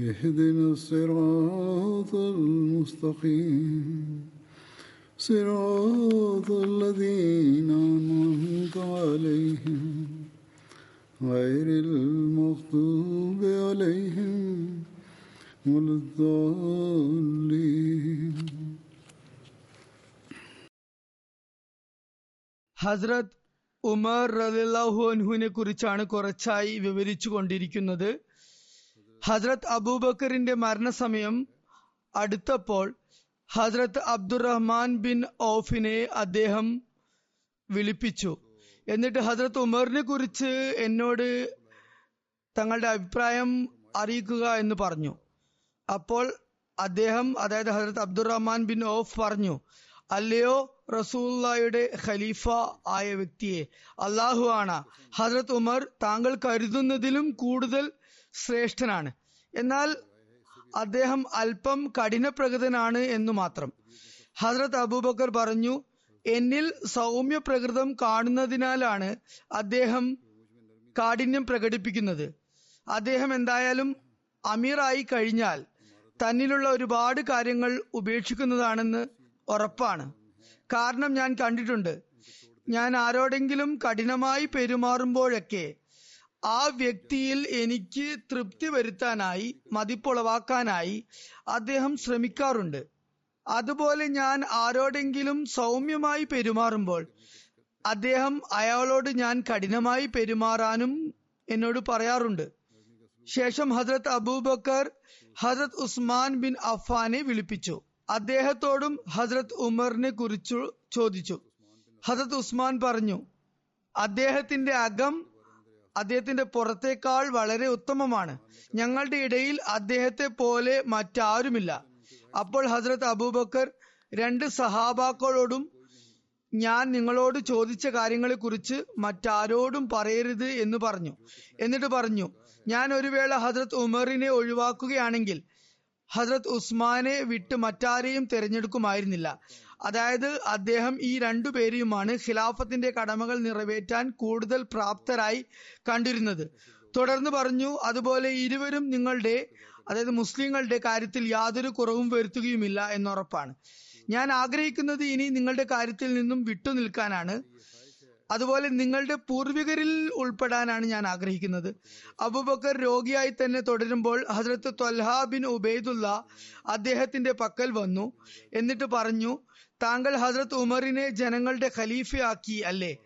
اهدنا الصراط المستقيم صراط الذين أنعمت عليهم غير المغضوب عليهم ولا الضالين ഹസ്രത് ഉമർ റലിള്ളാഹു അൻഹുവിനെ കുറിച്ചാണ് കുറച്ചായി വിവരിച്ചു കൊണ്ടിരിക്കുന്നത് ഹസ്രത് അബൂബക്കറിന്റെ മരണസമയം അടുത്തപ്പോൾ ഹസ്രത്ത് അബ്ദുറഹ്മാൻ ബിൻ ഔഫിനെ അദ്ദേഹം വിളിപ്പിച്ചു. എന്നിട്ട് ഹസ്രത്ത് ഉമറിനെ കുറിച്ച് എന്നോട് തങ്ങളുടെ അഭിപ്രായം അറിയിക്കുക എന്ന് പറഞ്ഞു. അപ്പോൾ അദ്ദേഹം അതായത് ഹസ്രത്ത് അബ്ദുറഹ്മാൻ ബിൻ ഓഫ് പറഞ്ഞു അല്ലയോ റസൂള്ളയുടെ ഖലീഫ ആയ വ്യക്തിയെ അള്ളാഹു ആണ്. ഹസ്രത്ത് ഉമർ താങ്കൾ കരുതുന്നതിലും കൂടുതൽ ശ്രേഷ്ഠനാണ്. എന്നാൽ അദ്ദേഹം അല്പം കഠിനപ്രകൃതനാണ് എന്നു മാത്രം. ഹസ്രത് അബൂബക്കർ പറഞ്ഞു എന്നിൽ സൗമ്യ പ്രകൃതം കാണുന്നതിനാലാണ് അദ്ദേഹം കാഠിന്യം പ്രകടിപ്പിക്കുന്നത്. അദ്ദേഹം എന്തായാലും അമീറായി കഴിഞ്ഞാൽ തന്നിലുള്ള ഒരുപാട് കാര്യങ്ങൾ ഉപേക്ഷിക്കുന്നതാണെന്ന് ഉറപ്പാണ്. കാരണം ഞാൻ കണ്ടിട്ടുണ്ട്. ഞാൻ ആരോടെങ്കിലും കഠിനമായി പെരുമാറുമ്പോഴൊക്കെ ആ വ്യക്തിയിൽ എനിക്ക് തൃപ്തി വരുത്താനായി മതിപ്പുളവാക്കാനായി അദ്ദേഹം ശ്രമിക്കാറുണ്ട്. അതുപോലെ ഞാൻ ആരോടെങ്കിലും സൗമ്യമായി പെരുമാറുമ്പോൾ അദ്ദേഹം അയാളോട് ഞാൻ കഠിനമായി പെരുമാറാനും എന്നോട് പറയാറുണ്ട്. ശേഷം Hazrat Abu Bakr Hazrat Usman bin അഫാനെ വിളിപ്പിച്ചു. അദ്ദേഹത്തോടും ഹസ്രത് ഉമറിനെ കുറിച്ചു ചോദിച്ചു. ഹസ്രത് ഉസ്മാൻ പറഞ്ഞു അദ്ദേഹത്തിന്റെ അകം അദ്ദേഹത്തിന്റെ പുറത്തേക്കാൾ വളരെ ഉത്തമമാണ്. ഞങ്ങളുടെ ഇടയിൽ അദ്ദേഹത്തെ പോലെ മറ്റാരുമില്ല. അപ്പോൾ ഹസ്രത് അബൂബക്കർ രണ്ട് സഹാബാക്കളോടും ഞാൻ നിങ്ങളോട് ചോദിച്ച കാര്യങ്ങളെ കുറിച്ച് മറ്റാരോടും പറയരുത് എന്ന് പറഞ്ഞു. എന്നിട്ട് പറഞ്ഞു ഞാൻ ഒരു വേള ഹസ്രത് ഉമറിനെ ഒഴിവാക്കുകയാണെങ്കിൽ ഹസ്രത് ഉസ്മാനെ വിട്ട് മറ്റാരെയും തിരഞ്ഞെടുക്കുമായിരുന്നില്ല. അതായത് അദ്ദേഹം ഈ രണ്ടു പേരെയുമാണ് ഖിലാഫത്തിന്റെ കടമകൾ നിറവേറ്റാൻ കൂടുതൽ പ്രാപ്തരായി കണ്ടിരുന്നത്. തുടർന്ന് പറഞ്ഞു അതുപോലെ ഇരുവരും നിങ്ങളുടെ അതായത് മുസ്ലിങ്ങളുടെ കാര്യത്തിൽ യാതൊരു കുറവും വരുത്തുകയുമില്ല എന്നുറപ്പാണ് ഞാൻ ആഗ്രഹിക്കുന്നത് ഇനി നിങ്ങളുടെ കാര്യത്തിൽ നിന്നും വിട്ടു നിൽക്കാനാണ്. അതുപോലെ നിങ്ങളുടെ പൂർവികരിൽ ഉൾപ്പെടാനാണ് ഞാൻ ആഗ്രഹിക്കുന്നത്. അബുബക്കർ രോഗിയായി തന്നെ തുടരുമ്പോൾ ഹസ്രത്ത് ത്വൽഹ ബിൻ ഉബൈദുല്ല അദ്ദേഹത്തിന്റെ പക്കൽ വന്നു. എന്നിട്ട് പറഞ്ഞു താങ്കൾ ഹസ്രത്ത് ഉമറിനെ ജനങ്ങളുടെ ഖലീഫയാക്കി അല്ലേ?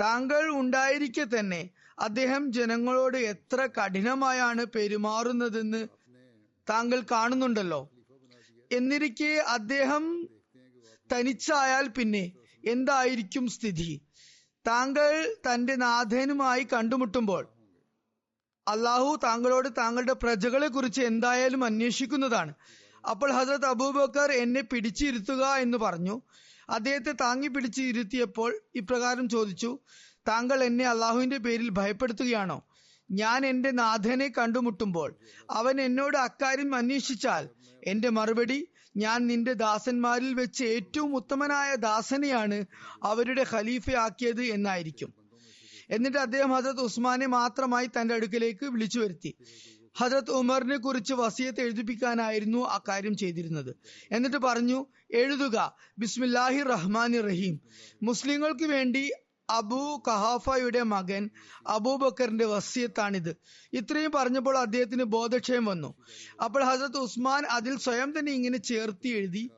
താങ്കൾ ഉണ്ടായിരിക്കെ തന്നെ അദ്ദേഹം ജനങ്ങളോട് എത്ര കഠിനമായാണ് പെരുമാറുന്നതെന്ന് താങ്കൾ കാണുന്നുണ്ടല്ലോ. എന്നിരിക്കെ അദ്ദേഹം തനിച്ചായാൽ പിന്നെ എന്തായിരിക്കും സ്ഥിതി? താങ്കൾ തന്റെ നാഥനുമായി കണ്ടുമുട്ടുമ്പോൾ അള്ളാഹു താങ്കളോട് താങ്കളുടെ പ്രജകളെ കുറിച്ച് എന്തായാലും അന്വേഷിക്കുന്നതാണ്. അപ്പോൾ ഹസരത് അബൂബക്കർ എന്നെ പിടിച്ചിരുത്തുക എന്ന് പറഞ്ഞു. അദ്ദേഹത്തെ താങ്ങി പിടിച്ച് ഇരുത്തിയപ്പോൾ ഇപ്രകാരം ചോദിച്ചു താങ്കൾ എന്നെ അള്ളാഹുവിന്റെ പേരിൽ ഭയപ്പെടുത്തുകയാണോ? ഞാൻ എന്റെ നാഥനെ കണ്ടുമുട്ടുമ്പോൾ അവൻ എന്നോട് അക്കാര്യം അന്വേഷിച്ചാൽ എന്റെ മറുപടി ഞാൻ നിന്റെ ദാസന്മാരിൽ വെച്ച് ഏറ്റവും ഉത്തമനായ ദാസനെയാണ് അവരുടെ ഖലീഫയാക്കിയത് എന്നായിരിക്കും. എന്നിട്ട് അദ്ദേഹം ഹസരത് ഉസ്മാനെ മാത്രമായി തന്റെ അടുക്കലേക്ക് വിളിച്ചു വരുത്തി. ഹജറത് ഉമറിനെ കുറിച്ച് വസിയത്ത് എഴുതിപ്പിക്കാനായിരുന്നു ആ കാര്യം ചെയ്തിരുന്നത്. എന്നിട്ട് പറഞ്ഞു എഴുതുക. ബിസ്മില്ലാഹി റഹ്മാൻ റഹീം. മുസ്ലിങ്ങൾക്ക് വേണ്ടി അബൂ കഹാഫയുടെ മകൻ അബൂബക്കറിന്റെ വസ്യത്താണിത്. ഇത്രയും പറഞ്ഞപ്പോൾ അദ്ദേഹത്തിന് ബോധക്ഷയം വന്നു. അപ്പോൾ ഹസരത്ത് ഉസ്മാൻ അതിൽ സ്വയം തന്നെ ഇങ്ങനെ ചേർത്തി എഴുതി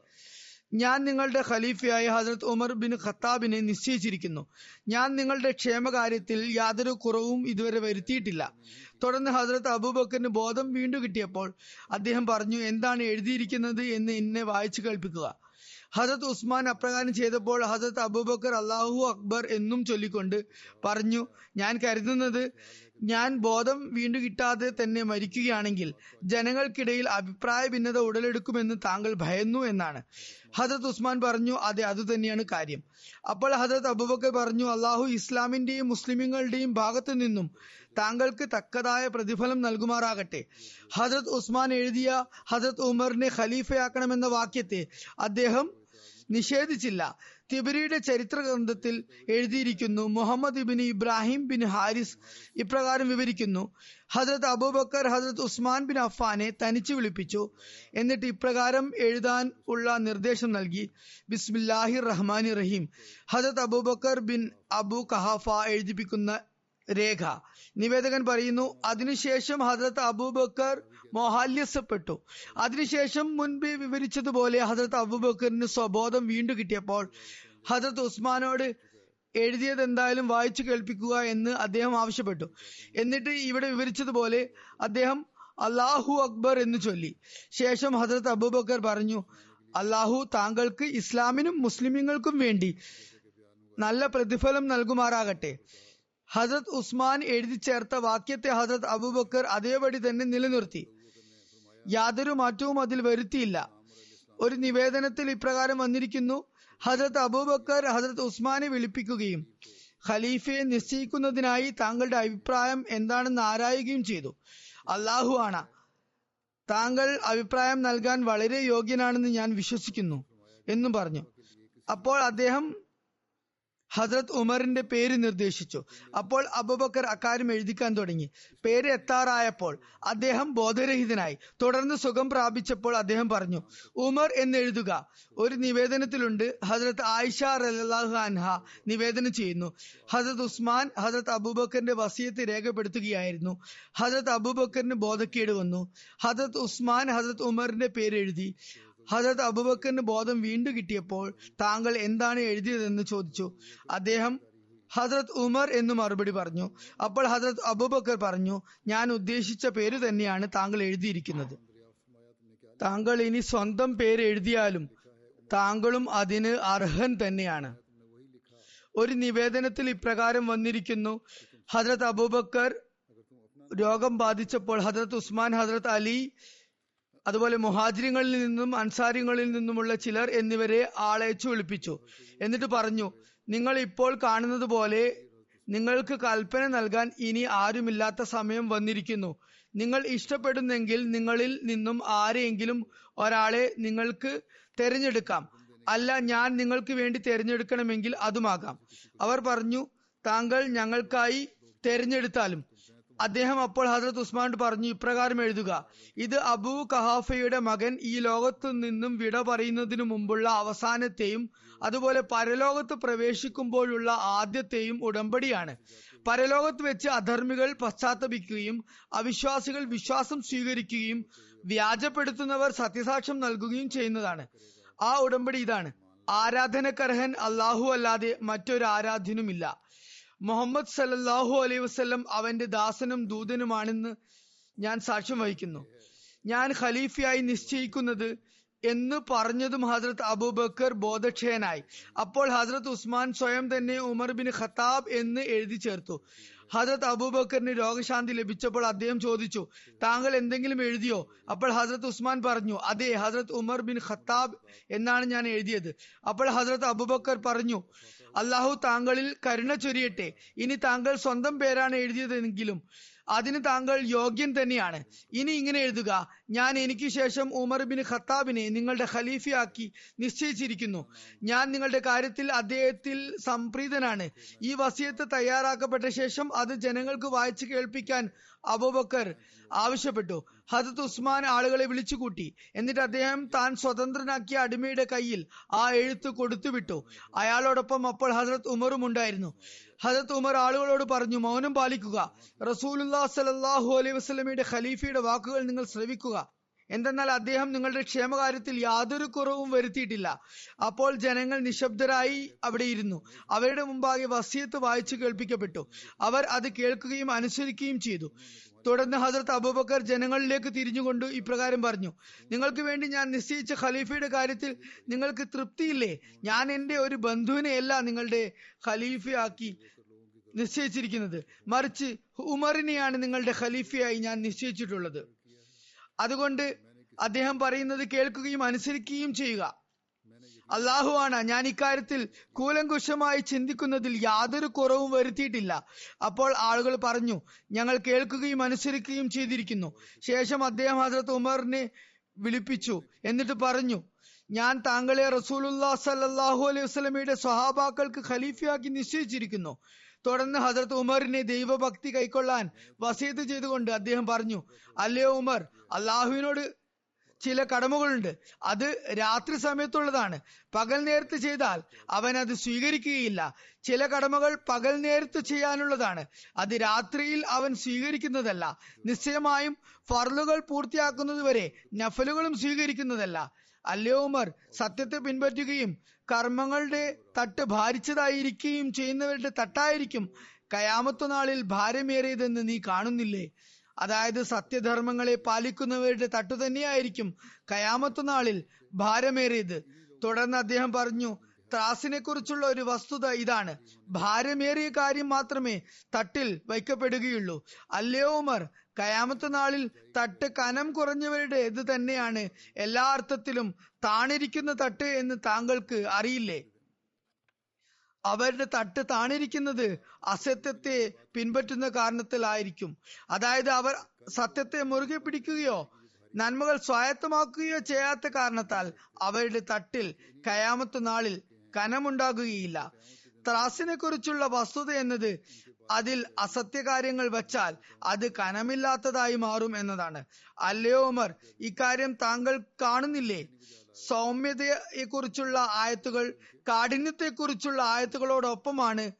ഞാൻ നിങ്ങളുടെ ഖലീഫയായ ഹസരത്ത് ഉമർ ബിൻ ഖത്താബിനെ നിശ്ചയിച്ചിരിക്കുന്നു. ഞാൻ നിങ്ങളുടെ ക്ഷേമകാര്യത്തിൽ യാതൊരു കുറവും ഇതുവരെ വരുത്തിയിട്ടില്ല. തുടർന്ന് ഹസരത്ത് അബൂബക്കറിന് ബോധം വീണ്ടും കിട്ടിയപ്പോൾ അദ്ദേഹം പറഞ്ഞു എന്താണ് എഴുതിയിരിക്കുന്നത് എന്ന് എന്നെ വായിച്ചു കേൾപ്പിക്കുക. ഹസരത്ത് ഉസ്മാൻ അപ്രകാരം ചെയ്തപ്പോൾ ഹസത്ത് അബൂബക്കർ അള്ളാഹു അക്ബർ എന്നും ചൊല്ലിക്കൊണ്ട് പറഞ്ഞു ഞാൻ കരുതുന്നത് ഞാൻ ബോധം വീണ്ടും കിട്ടാതെ തന്നെ മരിക്കുകയാണെങ്കിൽ ജനങ്ങൾക്കിടയിൽ അഭിപ്രായ ഭിന്നത ഉടലെടുക്കുമെന്ന് താങ്കൾ ഭയന്നു എന്നാണ്. ഹസത്ത് ഉസ്മാൻ പറഞ്ഞു അതെ അത് തന്നെയാണ് കാര്യം. അപ്പോൾ ഹസത്ത് അബൂബക്കർ പറഞ്ഞു അള്ളാഹു ഇസ്ലാമിന്റെയും മുസ്ലിമുകളുടെയും ഭാഗത്തു നിന്നും താങ്കൾക്ക് തക്കതായ പ്രതിഫലം നൽകുമാറാകട്ടെ. ഹജരത് ഉസ്മാൻ എഴുതിയ ഹജരത് ഉമറിനെ ഖലീഫയാക്കണമെന്ന വാക്യത്തെ അദ്ദേഹം നിഷേധിച്ചില്ല. തിബരിയുടെ ചരിത്ര ഗ്രന്ഥത്തിൽ എഴുതിയിരിക്കുന്നു Muhammad bin Ibrahim bin Haris ഇപ്രകാരം വിവരിക്കുന്നു Hazrat Abu Bakr Hazrat Usman bin അഫാനെ തനിച്ചു വിളിപ്പിച്ചു. എന്നിട്ട് ഇപ്രകാരം എഴുതാൻ ഉള്ള നിർദ്ദേശം നൽകി ബിസ്മില്ലാഹി റഹ്മാൻ റഹീം Hazrat Abu Bakr bin Abu Quhafa എഴുതിപ്പിക്കുന്ന രേഖ. നിവേദകൻ പറയുന്നു അതിനുശേഷം ഹജ്രത് അബൂബക്കർ മോഹാല്യസപ്പെട്ടു. അതിനുശേഷം മുൻപ് വിവരിച്ചതുപോലെ ഹജരത്ത് അബൂബക്കറിന് സ്വബോധം വീണ്ടും കിട്ടിയപ്പോൾ ഹജരത്ത് ഉസ്മാനോട് എഴുതിയത് എന്തായാലും വായിച്ചു കേൾപ്പിക്കുക എന്ന് അദ്ദേഹം ആവശ്യപ്പെട്ടു. എന്നിട്ട് ഇവിടെ വിവരിച്ചതുപോലെ അദ്ദേഹം അള്ളാഹു അക്ബർ എന്ന് ചൊല്ലി. ശേഷം ഹജരത്ത് അബൂബക്കർ പറഞ്ഞു അള്ളാഹു താങ്കൾക്ക് ഇസ്ലാമിനും മുസ്ലിമുകൾക്കും വേണ്ടി നല്ല പ്രതിഫലം നൽകുമാറാകട്ടെ. ഹജരത് ഉസ്മാൻ എഴുതി ചേർത്ത വാക്യത്തെ ഹജരത് അബൂബക്കർ അതേപടി തന്നെ നിലനിർത്തി. യാതൊരു മാറ്റവും അതിൽ വരുത്തിയില്ല. ഒരു നിവേദനത്തിൽ ഇപ്രകാരം വന്നിരിക്കുന്നു. ഹജരത് അബൂബക്കർ ഹജരത് ഉസ്മാനെ വിളിപ്പിക്കുകയും ഖലീഫയെ നിശ്ചയിക്കുന്നതിനായി താങ്കളുടെ അഭിപ്രായം എന്താണെന്ന് ആരായുകയും ചെയ്തു. അള്ളാഹു ആണ്. താങ്കൾ അഭിപ്രായം നൽകാൻ വളരെ യോഗ്യനാണെന്ന് ഞാൻ വിശ്വസിക്കുന്നു എന്നും പറഞ്ഞു. അപ്പോൾ അദ്ദേഹം ഹസ്രത് ഉമറിന്റെ പേര് നിർദ്ദേശിച്ചു. അപ്പോൾ അബുബക്കർ അക്കാര്യം എഴുതിക്കാൻ തുടങ്ങി. പേര് എത്താറായപ്പോൾ അദ്ദേഹം ബോധരഹിതനായി. തുടർന്ന് സുഖം പ്രാപിച്ചപ്പോൾ അദ്ദേഹം പറഞ്ഞു ഉമർ എന്ന് എഴുതുക. ഒരു നിവേദനത്തിലുണ്ട്. ഹസ്രത്ത് ആയിഷ റലാഹു അൻഹ നിവേദനം ചെയ്യുന്നു. ഹസ്രത് ഉസ്മാൻ ഹസ്രത് അബൂബക്കറിന്റെ വസീയത്ത് രേഖപ്പെടുത്തുകയായിരുന്നു. ഹസ്രത് അബൂബക്കറിന് ബോധക്കേട് വന്നു. ഹസ്രത് ഉസ്മാൻ ഹസ്രത് ഉമറിന്റെ പേര് എഴുതി. ഹജരത് അബുബക്കറിന് ബോധം വീണ്ടും കിട്ടിയപ്പോൾ താങ്കൾ എന്താണ് എഴുതിയതെന്ന് ചോദിച്ചു. അദ്ദേഹം ഹസ്രത് ഉമർ എന്ന് മറുപടി പറഞ്ഞു. അപ്പോൾ ഹസ്രത് അബൂബക്കർ പറഞ്ഞു ഞാൻ ഉദ്ദേശിച്ച പേര് തന്നെയാണ് താങ്കൾ എഴുതിയിരിക്കുന്നത്. താങ്കൾ ഇനി സ്വന്തം പേര് എഴുതിയാലും താങ്കളും അതിന് അർഹൻ തന്നെയാണ്. ഒരു നിവേദനത്തിൽ ഇപ്രകാരം വന്നിരിക്കുന്നു ഹജ്രത് അബൂബക്കർ രോഗം ബാധിച്ചപ്പോൾ ഹജ്രത് ഉസ്മാൻ ഹജ്രത് അലി അതുപോലെ മുഹാജിരിങ്ങളിൽ നിന്നും അൻസാരിങ്ങളിൽ നിന്നുമുള്ള ചിലർ എന്നിവരെ ആളയച്ചു വിളിപ്പിച്ചു. എന്നിട്ട് പറഞ്ഞു നിങ്ങൾ ഇപ്പോൾ കാണുന്നത് പോലെ നിങ്ങൾക്ക് കൽപ്പന നൽകാൻ ഇനി ആരുമില്ലാത്ത സമയം വന്നിരിക്കുന്നു. നിങ്ങൾ ഇഷ്ടപ്പെടുന്നെങ്കിൽ നിങ്ങളിൽ നിന്നും ആരെയെങ്കിലും ഒരാളെ നിങ്ങൾക്ക് തിരഞ്ഞെടുക്കാം. അല്ല ഞാൻ നിങ്ങൾക്ക് വേണ്ടി തിരഞ്ഞെടുക്കണമെങ്കിൽ അതുമാകാം. അവർ പറഞ്ഞു താങ്കൾ ഞങ്ങൾക്കായി തിരഞ്ഞെടുത്താലും അദ്ദേഹം അപ്പോൾ ഹജറത് ഉസ്മാൻ പറഞ്ഞു ഇപ്രകാരം എഴുതുക. ഇത് അബൂ കഹാഫയുടെ മകൻ ഈ ലോകത്തു നിന്നും വിട പറയുന്നതിനു മുമ്പുള്ള അവസാനത്തെയും അതുപോലെ പരലോകത്ത് പ്രവേശിക്കുമ്പോഴുള്ള ആദ്യത്തെയും ഉടമ്പടിയാണ്. പരലോകത്ത് വെച്ച് അധർമ്മികൾ പശ്ചാത്തപിക്കുകയും അവിശ്വാസികൾ വിശ്വാസം സ്വീകരിക്കുകയും വ്യാജപ്പെടുത്തുന്നവർ സത്യസാക്ഷ്യം നൽകുകയും ചെയ്യുന്നതാണ്. ആ ഉടമ്പടി ഇതാണ്. ആരാധനക്കർഹൻ അള്ളാഹു അല്ലാതെ മറ്റൊരു ആരാധ്യനുമില്ല മുഹമ്മദ് സല്ലല്ലാഹു അലൈഹി വസല്ലം അവന്റെ ദാസനും ദൂതനുമാണെന്ന് ഞാൻ സാക്ഷ്യം വഹിക്കുന്നു. ഞാൻ ഖലീഫയായി നിശ്ചയിക്കുന്നത് എന്ന് പറഞ്ഞതും ഹസ്രത്ത് അബൂബക്കർ ബോധക്ഷയനായി. അപ്പോൾ ഹസ്രത്ത് ഉസ്മാൻ സ്വയം തന്നെ ഉമർ ബിൻ ഖത്താബ് എന്ന് എഴുതി ചേർത്തു. ഹസ്രത്ത് അബൂബക്കറിന് രോഗശാന്തി ലഭിച്ചപ്പോൾ അദ്ദേഹം ചോദിച്ചു താങ്കൾ എന്തെങ്കിലും എഴുതിയോ? അപ്പോൾ ഹസ്രത്ത് ഉസ്മാൻ പറഞ്ഞു അതെ ഹസ്രത്ത് ഉമർ ബിൻ ഖത്താബ് എന്നാണ് ഞാൻ എഴുതിയത്. അപ്പോൾ ഹസ്രത്ത് അബൂബക്കർ പറഞ്ഞു അള്ളാഹു താങ്കളിൽ കരുണ ചൊരിയട്ടെ. ഇനി താങ്കൾ സ്വന്തം പേരാണ് എഴുതിയതെങ്കിലും അതിന് താങ്കൾ യോഗ്യൻ തന്നെയാണ്. ഇനി ഇങ്ങനെ എഴുതുക. ഞാൻ എനിക്ക് ശേഷം ഉമർ ബിൻ ഖത്താബിനെ നിങ്ങളുടെ ഖലീഫയാക്കി നിശ്ചയിച്ചിരിക്കുന്നു. ഞാൻ നിങ്ങളുടെ കാര്യത്തിൽ അദ്ദേഹത്തിൽ സംപ്രീതനാണ്. ഈ വസിയത്ത് തയ്യാറാക്കപ്പെട്ട ശേഷം അത് ജനങ്ങൾക്ക് വായിച്ചു കേൾപ്പിക്കാൻ അബൂബക്കർ ആവശ്യപ്പെട്ടു. ഹജത് ഉസ്മാൻ ആളുകളെ വിളിച്ചുകൂട്ടി. എന്നിട്ട് അദ്ദേഹം താൻ സ്വതന്ത്രനാക്കിയ അടിമയുടെ കയ്യിൽ ആ എഴുത്ത് കൊടുത്തുവിട്ടു അയാളോടൊപ്പം അപ്പോൾ ഹസരത് ഉമറും ഉണ്ടായിരുന്നു. ഹസരത് ഉമർ ആളുകളോട് പറഞ്ഞു മൗനം പാലിക്കുക. റസൂലുല്ലാ സലല്ലാഹു അലൈഹി വസ്ലമിയുടെ ഖലീഫയുടെ വാക്കുകൾ നിങ്ങൾ ശ്രവിക്കുക. എന്തെന്നാൽ അദ്ദേഹം നിങ്ങളുടെ ക്ഷേമകാര്യത്തിൽ യാതൊരു കുറവും വരുത്തിയിട്ടില്ല. അപ്പോൾ ജനങ്ങൾ നിശബ്ദരായി അവിടെ ഇരുന്നു. അവരുടെ മുമ്പാകെ വസിയത്ത് വായിച്ചു കേൾപ്പിക്കപ്പെട്ടു. അവർ അത് കേൾക്കുകയും അനുസരിക്കുകയും ചെയ്തു. തുടർന്ന് ഹസരത്ത് അബൂബക്കർ ജനങ്ങളിലേക്ക് തിരിഞ്ഞുകൊണ്ട് ഇപ്രകാരം പറഞ്ഞു നിങ്ങൾക്ക് വേണ്ടി ഞാൻ നിശ്ചയിച്ച ഖലീഫയുടെ കാര്യത്തിൽ നിങ്ങൾക്ക് തൃപ്തിയില്ലേ? ഞാൻ എന്റെ ഒരു ബന്ധുവിനെയല്ല നിങ്ങളുടെ ഖലീഫയാക്കി നിശ്ചയിച്ചിരിക്കുന്നത്. മറിച്ച് ഉമറിനെയാണ് നിങ്ങളുടെ ഖലീഫയായി ഞാൻ നിശ്ചയിച്ചിട്ടുള്ളത്. അതുകൊണ്ട് അദ്ദേഹം പറയുന്നത് കേൾക്കുകയും അനുസരിക്കുകയും ചെയ്യുക. അള്ളാഹുവാണ് ഞാൻ ഇക്കാര്യത്തിൽ കൂലങ്കുശമായി ചിന്തിക്കുന്നതിൽ യാതൊരു കുറവും വരുത്തിയിട്ടില്ല. അപ്പോൾ ആളുകൾ പറഞ്ഞു ഞങ്ങൾ കേൾക്കുകയും അനുസരിക്കുകയും ചെയ്തിരിക്കുന്നു. ശേഷം അദ്ദേഹം ഹസരത്ത് ഉമറിനെ വിളിപ്പിച്ചു. എന്നിട്ട് പറഞ്ഞു ഞാൻ താങ്കളെ റസൂലുല്ലാ സല്ലാഹു അലൈഹി വസ്ലമയുടെ സ്വഹാബാക്കൾക്ക് ഖലീഫയാക്കി നിശ്ചയിച്ചിരിക്കുന്നു. തുടർന്ന് ഹസരത്ത് ഉമറിനെ ദൈവഭക്തി കൈക്കൊള്ളാൻ വസീത്ത് ചെയ്തുകൊണ്ട് അദ്ദേഹം പറഞ്ഞു അല്ലയോ ഉമർ അള്ളാഹുവിനോട് ചില കടമകളുണ്ട്. അത് രാത്രി സമയത്തുള്ളതാണ്. പകൽ നേരത്ത് ചെയ്താൽ അവൻ അത് സ്വീകരിക്കുകയില്ല. ചില കടമകൾ പകൽ നേരത്ത് ചെയ്യാനുള്ളതാണ്. അത് രാത്രിയിൽ അവൻ സ്വീകരിക്കുന്നതല്ല. നിശ്ചയമായും ഫർലുകൾ പൂർത്തിയാക്കുന്നതുവരെ നഫലുകളും സ്വീകരിക്കുന്നതല്ല. അല്ലയോ ഉമർ സത്യത്തെ പിൻപറ്റുകയും കർമ്മങ്ങളുടെ തട്ട് ഭാരിച്ചതായിരിക്കുകയും ചെയ്യുന്നവരുടെ തട്ടായിരിക്കും കയാമത്തു നാളിൽ ഭാരമേറിയതെന്ന് നീ കാണുന്നില്ലേ? അതായത് സത്യധർമ്മങ്ങളെ പാലിക്കുന്നവരുടെ തട്ടു തന്നെയായിരിക്കും കയാമത്തു നാളിൽ ഭാരമേറിയത്. തുടർന്ന് അദ്ദേഹം പറഞ്ഞു ത്രാസിനെ കുറിച്ചുള്ള ഒരു വസ്തുത ഇതാണ്. ഭാരമേറിയ കാര്യം മാത്രമേ തട്ടിൽ വയ്ക്കപ്പെടുകയുള്ളൂ. അല്ലയോ ഉമർ കയാമത്ത് നാളിൽ തട്ട് കനം കുറഞ്ഞവരുടെ ഇത് തന്നെയാണ്. എല്ലാ അർത്ഥത്തിലും താണിരിക്കുന്ന തട്ട് എന്ന് താങ്കൾക്ക് അറിയില്ലേ? അവരുടെ തട്ട് താണിരിക്കുന്നത് അസത്യത്തെ പിൻപറ്റുന്ന കാരണത്തിലായിരിക്കും അതായത് അവർ സത്യത്തെ മുറുകെ പിടിക്കുകയോ നന്മകൾ സ്വായത്തമാക്കുകയോ ചെയ്യാത്ത കാരണത്താൽ അവരുടെ തട്ടിൽ കയാമത്ത് നാളിൽ കനമുണ്ടാകുകയില്ല. ത്രാസിനെ കുറിച്ചുള്ള വസ്തുത എന്നത് അതിൽ അസത്യകാര്യങ്ങൾ വച്ചാൽ അത് കനമില്ലാത്തതായി മാറും എന്നതാണ്. അല്ലയോ ഉമർ ഇക്കാര്യം താങ്കൾ കാണുന്നില്ലേ? സൗമ്യതയെ കുറിച്ചുള്ള ആയത്തുകൾ കാഠിന്യത്തെ കുറിച്ചുള്ള ആയത്തുകളോടൊപ്പമാണ്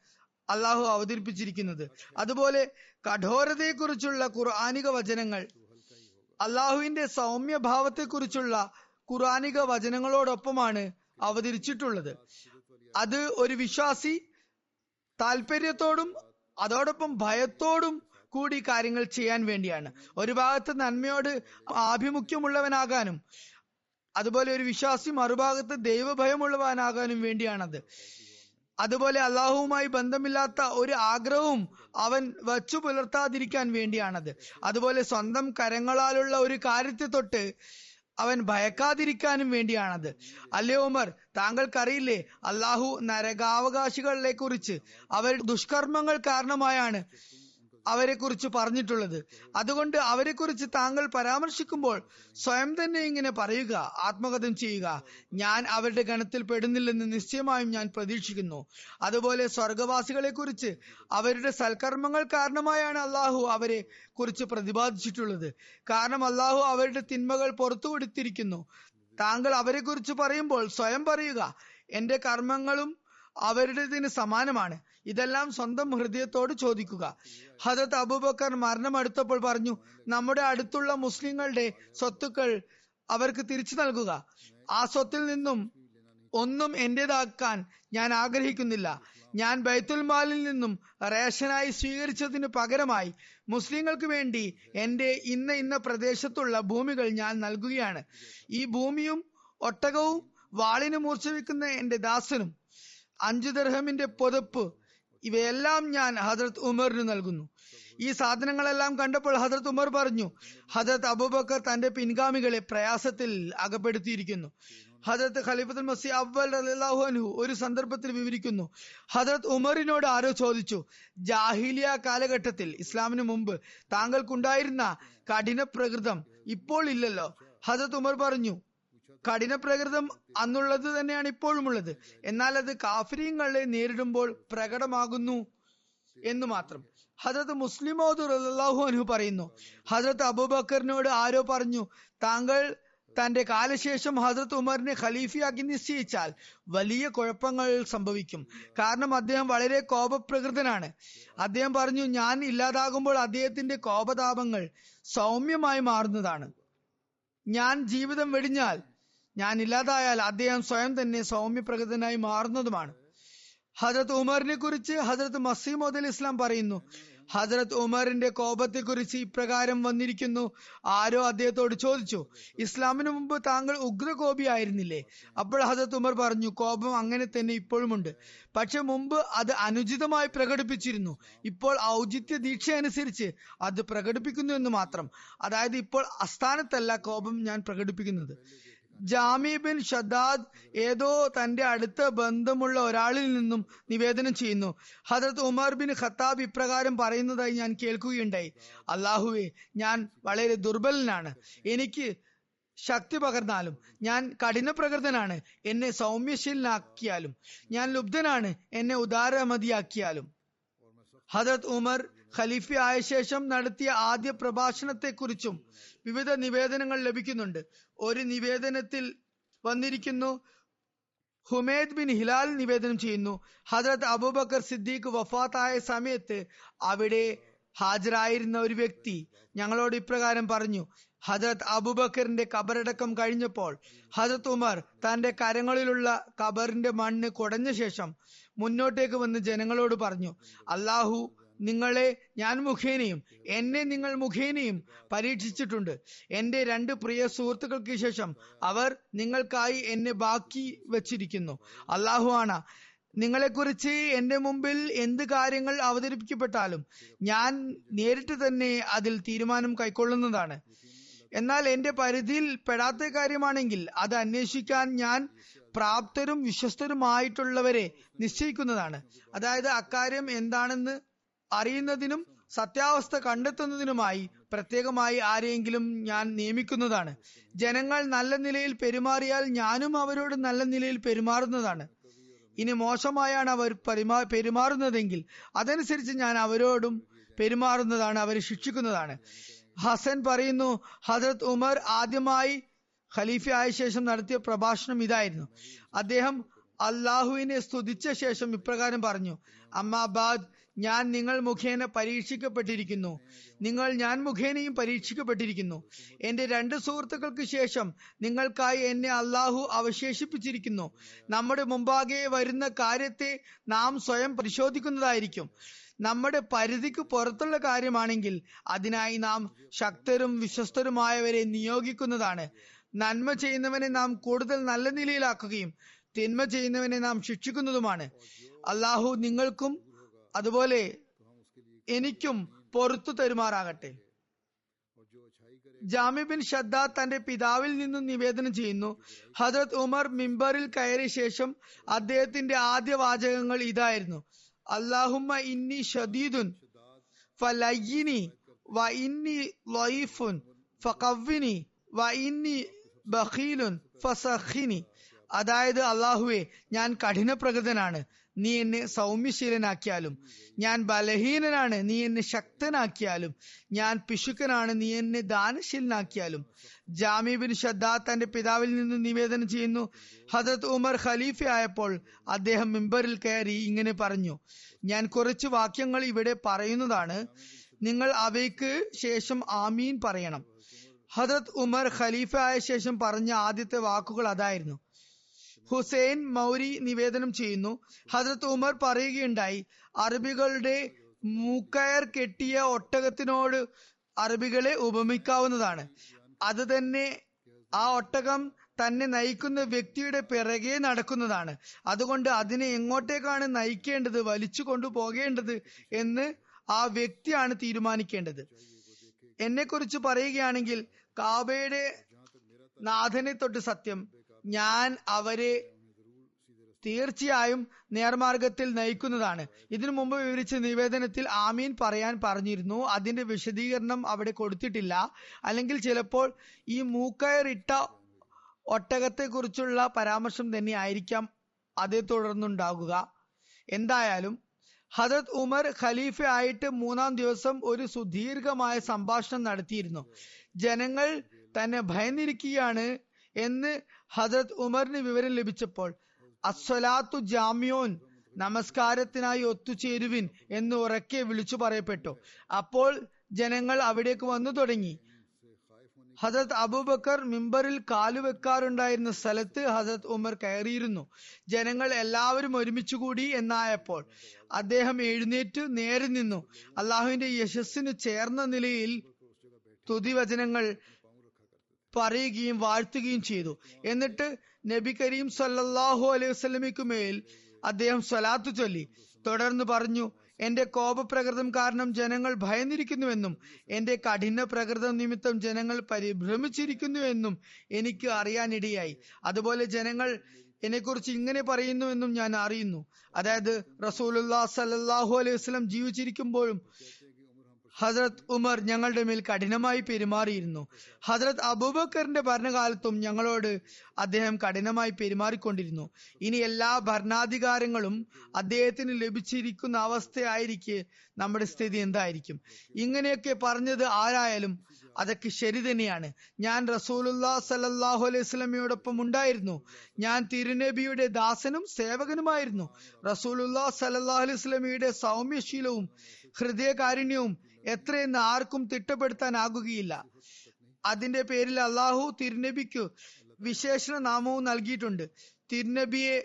അള്ളാഹു അവതരിപ്പിച്ചിരിക്കുന്നത്. അതുപോലെ കഠോരതയെ കുറിച്ചുള്ള ഖുർആാനിക വചനങ്ങൾ അള്ളാഹുവിന്റെ സൗമ്യഭാവത്തെക്കുറിച്ചുള്ള ഖുർആാനിക വചനങ്ങളോടൊപ്പമാണ് അവതരിച്ചിട്ടുള്ളത്. അത് ഒരു വിശ്വാസി താല്പര്യത്തോടും അതോടൊപ്പം ഭയത്തോടും കൂടി കാര്യങ്ങൾ ചെയ്യാൻ വേണ്ടിയാണ്. ഒരു ഭാഗത്ത് നന്മയോട് ആഭിമുഖ്യമുള്ളവനാകാനും അതുപോലെ ഒരു വിശ്വാസി മറുഭാഗത്ത് ദൈവഭയമുള്ളവനാകാനും വേണ്ടിയാണത്. അതുപോലെ അള്ളാഹുവുമായി ബന്ധമില്ലാത്ത ഒരു ആഗ്രഹവും അവൻ വച്ചു പുലർത്താതിരിക്കാൻ വേണ്ടിയാണത്. അതുപോലെ സ്വന്തം കരങ്ങളാലുള്ള ഒരു കാര്യത്തെ തൊട്ട് അവൻ ഭയക്കാതിരിക്കാനും വേണ്ടിയാണത്. അല്ലേ ഉമർ? താങ്കൾക്കറിയില്ലേ അള്ളാഹു നരകാവകാശികളെ കുറിച്ച് അവർ ദുഷ്കർമ്മങ്ങൾ കാരണമായാണ് അവരെ കുറിച്ച് പറഞ്ഞിട്ടുള്ളത്. അതുകൊണ്ട് അവരെ കുറിച്ച് താങ്കൾ പരാമർശിക്കുമ്പോൾ സ്വയം തന്നെ ഇങ്ങനെ പറയുക ആത്മകഥം ചെയ്യുക. ഞാൻ അവരുടെ ഗണത്തിൽ പെടുന്നില്ലെന്ന് നിശ്ചയമായും ഞാൻ പ്രതീക്ഷിക്കുന്നു. അതുപോലെ സ്വർഗവാസികളെ കുറിച്ച് അവരുടെ സൽക്കർമ്മങ്ങൾ കാരണമായാണ് അള്ളാഹു അവരെ കുറിച്ച് പ്രതിപാദിച്ചിട്ടുള്ളത്. കാരണം അള്ളാഹു അവരുടെ തിന്മകൾ പുറത്തു കൊടുത്തിരിക്കുന്നു. താങ്കൾ അവരെ കുറിച്ച് പറയുമ്പോൾ സ്വയം പറയുക എന്റെ കർമ്മങ്ങളും അവരുടേതിന് സമാനമാണ്. ഇതെല്ലാം സ്വന്തം ഹൃദയത്തോട് ചോദിക്കുക. ഹജത് അബൂബക്കർ മരണം അടുത്തപ്പോൾ പറഞ്ഞു നമ്മുടെ അടുത്തുള്ള മുസ്ലിങ്ങളുടെ സ്വത്തുക്കൾ അവർക്ക് തിരിച്ചു നൽകുക. ആ സ്വത്തിൽ നിന്നും ഒന്നും എന്റേതാക്കാൻ ഞാൻ ആഗ്രഹിക്കുന്നില്ല. ഞാൻ ബൈത്തുൽ മാലിൽ നിന്നും റേഷനായി സ്വീകരിച്ചതിന് പകരമായി മുസ്ലിങ്ങൾക്ക് വേണ്ടി എന്റെ ഇന്ന ഇന്ന പ്രദേശത്തുള്ള ഭൂമികൾ ഞാൻ നൽകുകയാണ്. ഈ ഭൂമിയും ഒട്ടകവും വാളിന് മൂർച്ച എന്റെ ദാസനും അഞ്ചു ദർഹമിന്റെ പുതപ്പ് ഇവയെല്ലാം ഞാൻ ഹജറത് ഉമറിന് നൽകുന്നു. ഈ സാധനങ്ങളെല്ലാം കണ്ടപ്പോൾ ഹജറത് ഉമർ പറഞ്ഞു ഹജറത് അബൂബക്കർ തന്റെ പിൻഗാമികളെ പ്രയാസത്തിൽ അകപ്പെടുത്തിയിരിക്കുന്നു. ഹജറത്ത് ഖലീഫത്തുൽ മസി അവൽ അള്ളാഹു അനു ഒരു സന്ദർഭത്തിൽ വിവരിക്കുന്നു. ഹജറത് ഉമറിനോട് ആരോ ചോദിച്ചു ജാഹിലിയ കാലഘട്ടത്തിൽ ഇസ്ലാമിന് മുമ്പ് താങ്കൾക്കുണ്ടായിരുന്ന കഠിന പ്രകൃതം ഇപ്പോൾ ഇല്ലല്ലോ? ഹജറത് ഉമർ പറഞ്ഞു കഠിന പ്രകൃതം അന്നുള്ളത് തന്നെയാണ് ഇപ്പോഴും ഉള്ളത് എന്നാൽ അത് കാഫര്യങ്ങളെ നേരിടുമ്പോൾ പ്രകടമാകുന്നു എന്ന് മാത്രം. ഹജറത്ത് മുസ്ലിം റലാഹു അനു പറയുന്നു. ഹജറത്ത് അബൂബക്കറിനോട് ആരോ പറഞ്ഞു താങ്കൾ തന്റെ കാലശേഷം ഹസരത്ത് ഉമറിനെ ഖലീഫയാക്കി നിശ്ചയിച്ചാൽ വലിയ കുഴപ്പങ്ങൾ സംഭവിക്കും. കാരണം അദ്ദേഹം വളരെ കോപപ്രകൃതനാണ്. അദ്ദേഹം പറഞ്ഞു ഞാൻ ഇല്ലാതാകുമ്പോൾ അദ്ദേഹത്തിന്റെ കോപതാപങ്ങൾ സൗമ്യമായി മാറുന്നതാണ്. ഞാൻ ജീവിതം വെടിഞ്ഞാൽ ഞാൻ ഇല്ലാതായാൽ അദ്ദേഹം സ്വയം തന്നെ സൗമ്യപ്രകൃതനായി മാറുന്നതുമാണ്. ഹജറത്ത് ഉമറിനെ കുറിച്ച് ഹജറത്ത് മസീമോദ് ഇസ്ലാം പറയുന്നു. ഹജറത്ത് ഉമറിന്റെ കോപത്തെ കുറിച്ച് ഇപ്രകാരം വന്നിരിക്കുന്നു. ആരോ അദ്ദേഹത്തോട് ചോദിച്ചു ഇസ്ലാമിന് മുമ്പ് താങ്കൾ ഉഗ്രകോപിയായിരുന്നില്ലേ? അപ്പോൾ ഹജറത്ത് ഉമർ പറഞ്ഞു കോപം അങ്ങനെ തന്നെ ഇപ്പോഴുമുണ്ട്. പക്ഷെ മുമ്പ് അത് അനുചിതമായി പ്രകടിപ്പിച്ചിരുന്നു. ഇപ്പോൾ ഔചിത്യ ദീക്ഷ അനുസരിച്ച് അത് പ്രകടിപ്പിക്കുന്നു എന്ന് മാത്രം. അതായത് ഇപ്പോൾ അസ്ഥാനത്തല്ല കോപം ഞാൻ പ്രകടിപ്പിക്കുന്നത്. ജാമി ബിൻ ഷദാദ് ഏതോ തന്റെ അടുത്ത ബന്ധമുള്ള ഒരാളിൽ നിന്നും നിവേദനം ചെയ്യുന്നു. ഹജറത്ത് ഉമർ ബിൻ ഖത്താബ് ഇപ്രകാരം പറയുന്നതായി ഞാൻ കേൾക്കുകയുണ്ടായി. അള്ളാഹുവെ ഞാൻ വളരെ ദുർബലനാണ്. എനിക്ക് ശക്തി പകർന്നാലും ഞാൻ കഠിന പ്രകൃതനാണ് എന്നെ സൗമ്യശീലനാക്കിയാലും ഞാൻ ലുബ്ധനാണ്. എന്നെ ഉദാരമതിയാക്കിയാലും. ഹജറത് ഉമർ ഖലീഫ ആയ ശേഷം നടത്തിയ ആദ്യ പ്രഭാഷണത്തെക്കുറിച്ചും വിവിധ നിവേദനങ്ങൾ ലഭിക്കുന്നുണ്ട്. ഒരു നിവേദനത്തിൽ വന്നിരിക്കുന്നു ഹുമേദ് ബിൻ ഹിലാൽ നിവേദനം ചെയ്യുന്നു. ഹജറത് അബൂബക്കർ സിദ്ദീഖ് വഫാത്തായ സമയത്ത് അവിടെ ഹാജരായിരുന്ന ഒരു വ്യക്തി ഞങ്ങളോട് ഇപ്രകാരം പറഞ്ഞു ഹജറത് അബൂബക്കറിന്റെ കബറടക്കം കഴിഞ്ഞപ്പോൾ ഹജറത് ഉമർ തന്റെ കരങ്ങളിലുള്ള കബറിന്റെ മണ്ണ് കുടഞ്ഞ ശേഷം മുന്നോട്ടേക്ക് വന്ന് ജനങ്ങളോട് പറഞ്ഞു അള്ളാഹു നിങ്ങളെ ഞാൻ മുഖേനയും എന്നെ നിങ്ങൾ മുഖേനയും പരീക്ഷിച്ചിട്ടുണ്ട്. എന്റെ രണ്ട് പ്രിയ സുഹൃത്തുക്കൾക്ക് ശേഷം അവർ നിങ്ങൾക്കായി എന്നെ ബാക്കി വച്ചിരിക്കുന്നു. അള്ളാഹു ആണ്. നിങ്ങളെക്കുറിച്ച് എന്റെ മുമ്പിൽ എന്ത് കാര്യങ്ങൾ അവതരിപ്പിക്കപ്പെട്ടാലും ഞാൻ നേരിട്ട് തന്നെ അതിൽ തീരുമാനം കൈക്കൊള്ളുന്നതാണ്. എന്നാൽ എന്റെ പരിധിയിൽ പെടാത്ത കാര്യമാണെങ്കിൽ അത് അന്വേഷിക്കാൻ ഞാൻ പ്രാപ്തരും വിശ്വസ്തരുമായിട്ടുള്ളവരെ നിശ്ചയിക്കുന്നതാണ്. അതായത് അക്കാര്യം എന്താണെന്ന് അറിയുന്നതിനും സത്യാവസ്ഥ കണ്ടെത്തുന്നതിനുമായി പ്രത്യേകമായി ആരെയെങ്കിലും ഞാൻ നിയമിക്കുന്നതാണ്. ജനങ്ങൾ നല്ല നിലയിൽ പെരുമാറിയാൽ ഞാനും അവരോട് നല്ല നിലയിൽ പെരുമാറുന്നതാണ്. ഇനി മോശമായാണ് അവർ പെരുമാ പെരുമാറുന്നതെങ്കിൽ അതനുസരിച്ച് ഞാൻ അവരോടും പെരുമാറുന്നതാണ് അവരെ ശിക്ഷിക്കുന്നതാണ്. ഹസൻ പറയുന്നു ഹസരത് ഉമർ ആദ്യമായി ഖലീഫ ആയ ശേഷം നടത്തിയ പ്രഭാഷണം ഇതായിരുന്നു. അദ്ദേഹം അള്ളാഹുവിനെ സ്തുതിച്ച ശേഷം ഇപ്രകാരം പറഞ്ഞു അമ്മാബാദ് ഞാൻ നിങ്ങൾ മുഖേന പരീക്ഷിക്കപ്പെട്ടിരിക്കുന്നു. നിങ്ങൾ ഞാൻ മുഖേനയും പരീക്ഷിക്കപ്പെട്ടിരിക്കുന്നു. എന്റെ രണ്ട് സുഹൃത്തുക്കൾക്ക് ശേഷം നിങ്ങൾക്കായി എന്നെ അള്ളാഹു അവശേഷിപ്പിച്ചിരിക്കുന്നു. നമ്മുടെ മുമ്പാകെ വരുന്ന കാര്യത്തെ നാം സ്വയം പരിശോധിക്കുന്നതായിരിക്കും. നമ്മുടെ പരിധിക്ക് പുറത്തുള്ള കാര്യമാണെങ്കിൽ അതിനായി നാം ശക്തരും വിശ്വസ്തരുമായവരെ നിയോഗിക്കുന്നതാണ്. നന്മ ചെയ്യുന്നവനെ നാം കൂടുതൽ നല്ല നിലയിലാക്കുകയും തിന്മ ചെയ്യുന്നവനെ നാം ശിക്ഷിക്കുന്നതുമാണ്. അള്ളാഹു നിങ്ങൾക്കും അതുപോലെ എനിക്കും പൊറത്തു തരുമാറാകട്ടെ. ജാമി ബിൻ ഷദ്ദ തന്റെ പിതാവിൽ നിന്നും നിവേദനം ചെയ്യുന്നു. ഹജറത് ഉമർ മിമ്പറിൽ കയറിയ ശേഷം അദ്ദേഹത്തിന്റെ ആദ്യ വാചകങ്ങൾ ഇതായിരുന്നു. അള്ളാഹുമ്മ ഇന്നി ഷദീദുൻ വ ഇന്നി വ ഇന്നി ബഖീലുൻ ഫസഖിനി. അതായത് അള്ളാഹുവെ ഞാൻ കഠിന പ്രകൃതനാണ് നീ എന്നെ സൗമ്യശീലനാക്കിയാലും ഞാൻ ബലഹീനനാണ് നീ എന്നെ ശക്തനാക്കിയാലും ഞാൻ പിശുക്കനാണ് നീ എന്നെ ദാനശീലനാക്കിയാലും. ജാമിബിൻ ഷദ്ദാദ് തന്റെ പിതാവിൽ നിന്ന് നിവേദനം ചെയ്യുന്നു. ഹജത് ഉമർ ഖലീഫ ആയപ്പോൾ അദ്ദേഹം മിമ്പറിൽ കയറി ഇങ്ങനെ പറഞ്ഞു ഞാൻ കുറച്ച് വാക്യങ്ങൾ ഇവിടെ പറയുന്നതാണ്. നിങ്ങൾ അവയ്ക്ക് ശേഷം ആമീൻ പറയണം. ഹജത് ഉമർ ഖലീഫ ആയ ശേഷം പറഞ്ഞ ആദ്യത്തെ വാക്കുകൾ അതായിരുന്നു. ഹുസൈൻ മൗരി നിവേദനം ചെയ്യുന്നു. ഹജ്രത് ഉമർ പറയുകയുണ്ടായി അറബികളുടെ മൂക്കയർ കെട്ടിയ ഒട്ടകത്തിനോട് അറബികളെ ഉപമിക്കാവുന്നതാണ്. അത് തന്നെ ആ ഒട്ടകം തന്നെ നയിക്കുന്ന വ്യക്തിയുടെ പിറകെ നടക്കുന്നതാണ്. അതുകൊണ്ട് അതിനെ എങ്ങോട്ടേക്കാണ് നയിക്കേണ്ടത് വലിച്ചു കൊണ്ടുപോകേണ്ടത് എന്ന് ആ വ്യക്തിയാണ് തീരുമാനിക്കേണ്ടത്. എന്നെ കുറിച്ച് പറയുകയാണെങ്കിൽ കാബയുടെ നാഥനെ തൊട്ട് സത്യം. ഞാൻ അവരെ തീർച്ചയായും നേർമാർഗത്തിൽ നയിക്കുന്നതാണ്. ഇതിനു മുമ്പ് വിവരിച്ച നിവേദനത്തിൽ ആമീൻ പറയാൻ പറഞ്ഞിരുന്നു. അതിന്റെ വിശദീകരണം അവിടെ കൊടുത്തിട്ടില്ല. അല്ലെങ്കിൽ ചിലപ്പോൾ ഈ മൂക്കയറിട്ട ഒട്ടകത്തെ കുറിച്ചുള്ള പരാമർശം തന്നെ ആയിരിക്കാം അതേ തുടർന്നുണ്ടാകുക. എന്തായാലും ഹജത് ഉമർ ഖലീഫ ആയിട്ട് മൂന്നാം ദിവസം ഒരു സുദീർഘമായ സംഭാഷണം നടത്തിയിരുന്നു. ജനങ്ങൾ തന്നെ ഭയന്നിരിക്കുകയാണ്. എന്ന് ഹജത് ഉമറിന് വിവരം ലഭിച്ചപ്പോൾ അസ്വലാത്തു ജാമ്യോൻ നമസ്കാരത്തിനായി ഒത്തുചേരുവിൻ എന്ന് ഉറക്കെ വിളിച്ചു പറയപ്പെട്ടു. അപ്പോൾ ജനങ്ങൾ അവിടേക്ക് വന്നു തുടങ്ങി. ഹസരത് അബൂബക്കർ മിമ്പറിൽ കാലുവെക്കാറുണ്ടായിരുന്ന സ്ഥലത്ത് ഹസരത് ഉമർ കയറിയിരുന്നു. ജനങ്ങൾ എല്ലാവരും ഒരുമിച്ച് കൂടി എന്നായപ്പോൾ അദ്ദേഹം എഴുന്നേറ്റ് നേരെ നിന്നു. അള്ളാഹുവിന്റെ യശസ്സിന് ചേർന്ന നിലയിൽ തുതിവചനങ്ങൾ പറയുകയും വാഴ്ത്തുകയും ചെയ്തു. എന്നിട്ട് നബി കരീം സല്ലാഹു അലൈഹി വസ്ലമിക്കു മേൽ അദ്ദേഹം സ്വലാത്ത് ചൊല്ലി. തുടർന്ന് പറഞ്ഞു എന്റെ കോപപ്രകൃതം കാരണം ജനങ്ങൾ ഭയന്നിരിക്കുന്നുവെന്നും എന്റെ കഠിന പ്രകൃതം നിമിത്തം ജനങ്ങൾ പരിഭ്രമിച്ചിരിക്കുന്നുവെന്നും എനിക്ക് അറിയാനിടയായി. അതുപോലെ ജനങ്ങൾ എന്നെക്കുറിച്ച് ഇങ്ങനെ പറയുന്നുവെന്നും ഞാൻ അറിയുന്നു. അതായത് റസൂലുല്ലാ സല്ലാഹു അലൈഹി വസ്ലം ജീവിച്ചിരിക്കുമ്പോഴും ഹസ്രത് ഉമർ ഞങ്ങളുടെ മേൽ കഠിനമായി പെരുമാറിയിരുന്നു. ഹസ്രത് അബൂബക്കറിന്റെ ഭരണകാലത്തും ഞങ്ങളോട് അദ്ദേഹം കഠിനമായി പെരുമാറിക്കൊണ്ടിരുന്നു. ഇനി എല്ലാ ഭരണാധികാരങ്ങളും അദ്ദേഹത്തിന് ലഭിച്ചിരിക്കുന്ന അവസ്ഥയായിരിക്കെ നമ്മുടെ സ്ഥിതി എന്തായിരിക്കും? ഇങ്ങനെയൊക്കെ പറഞ്ഞത് ആരായാലും അതൊക്കെ ശരി തന്നെയാണ്. ഞാൻ റസൂലുല്ലാ സലല്ലാഹു അലൈഹി സ്വലമയോടൊപ്പം ഉണ്ടായിരുന്നു. ഞാൻ തിരുനബിയുടെ ദാസനും സേവകനുമായിരുന്നു. റസൂലുല്ലാ സലല്ലാഹു അലൈഹി സ്വലമിയുടെ സൗമ്യശീലവും ഹൃദയകാരുണ്യവും എത്രയെന്ന് ആർക്കും തിട്ടപ്പെടുത്താൻ തിട്ടപ്പെടുത്താനാകുകയില്ല. അതിന്റെ പേരിൽ അള്ളാഹു തിരുനബിക്ക് വിശേഷണ നാമവും നൽകിയിട്ടുണ്ട്. തിരുനബിയെ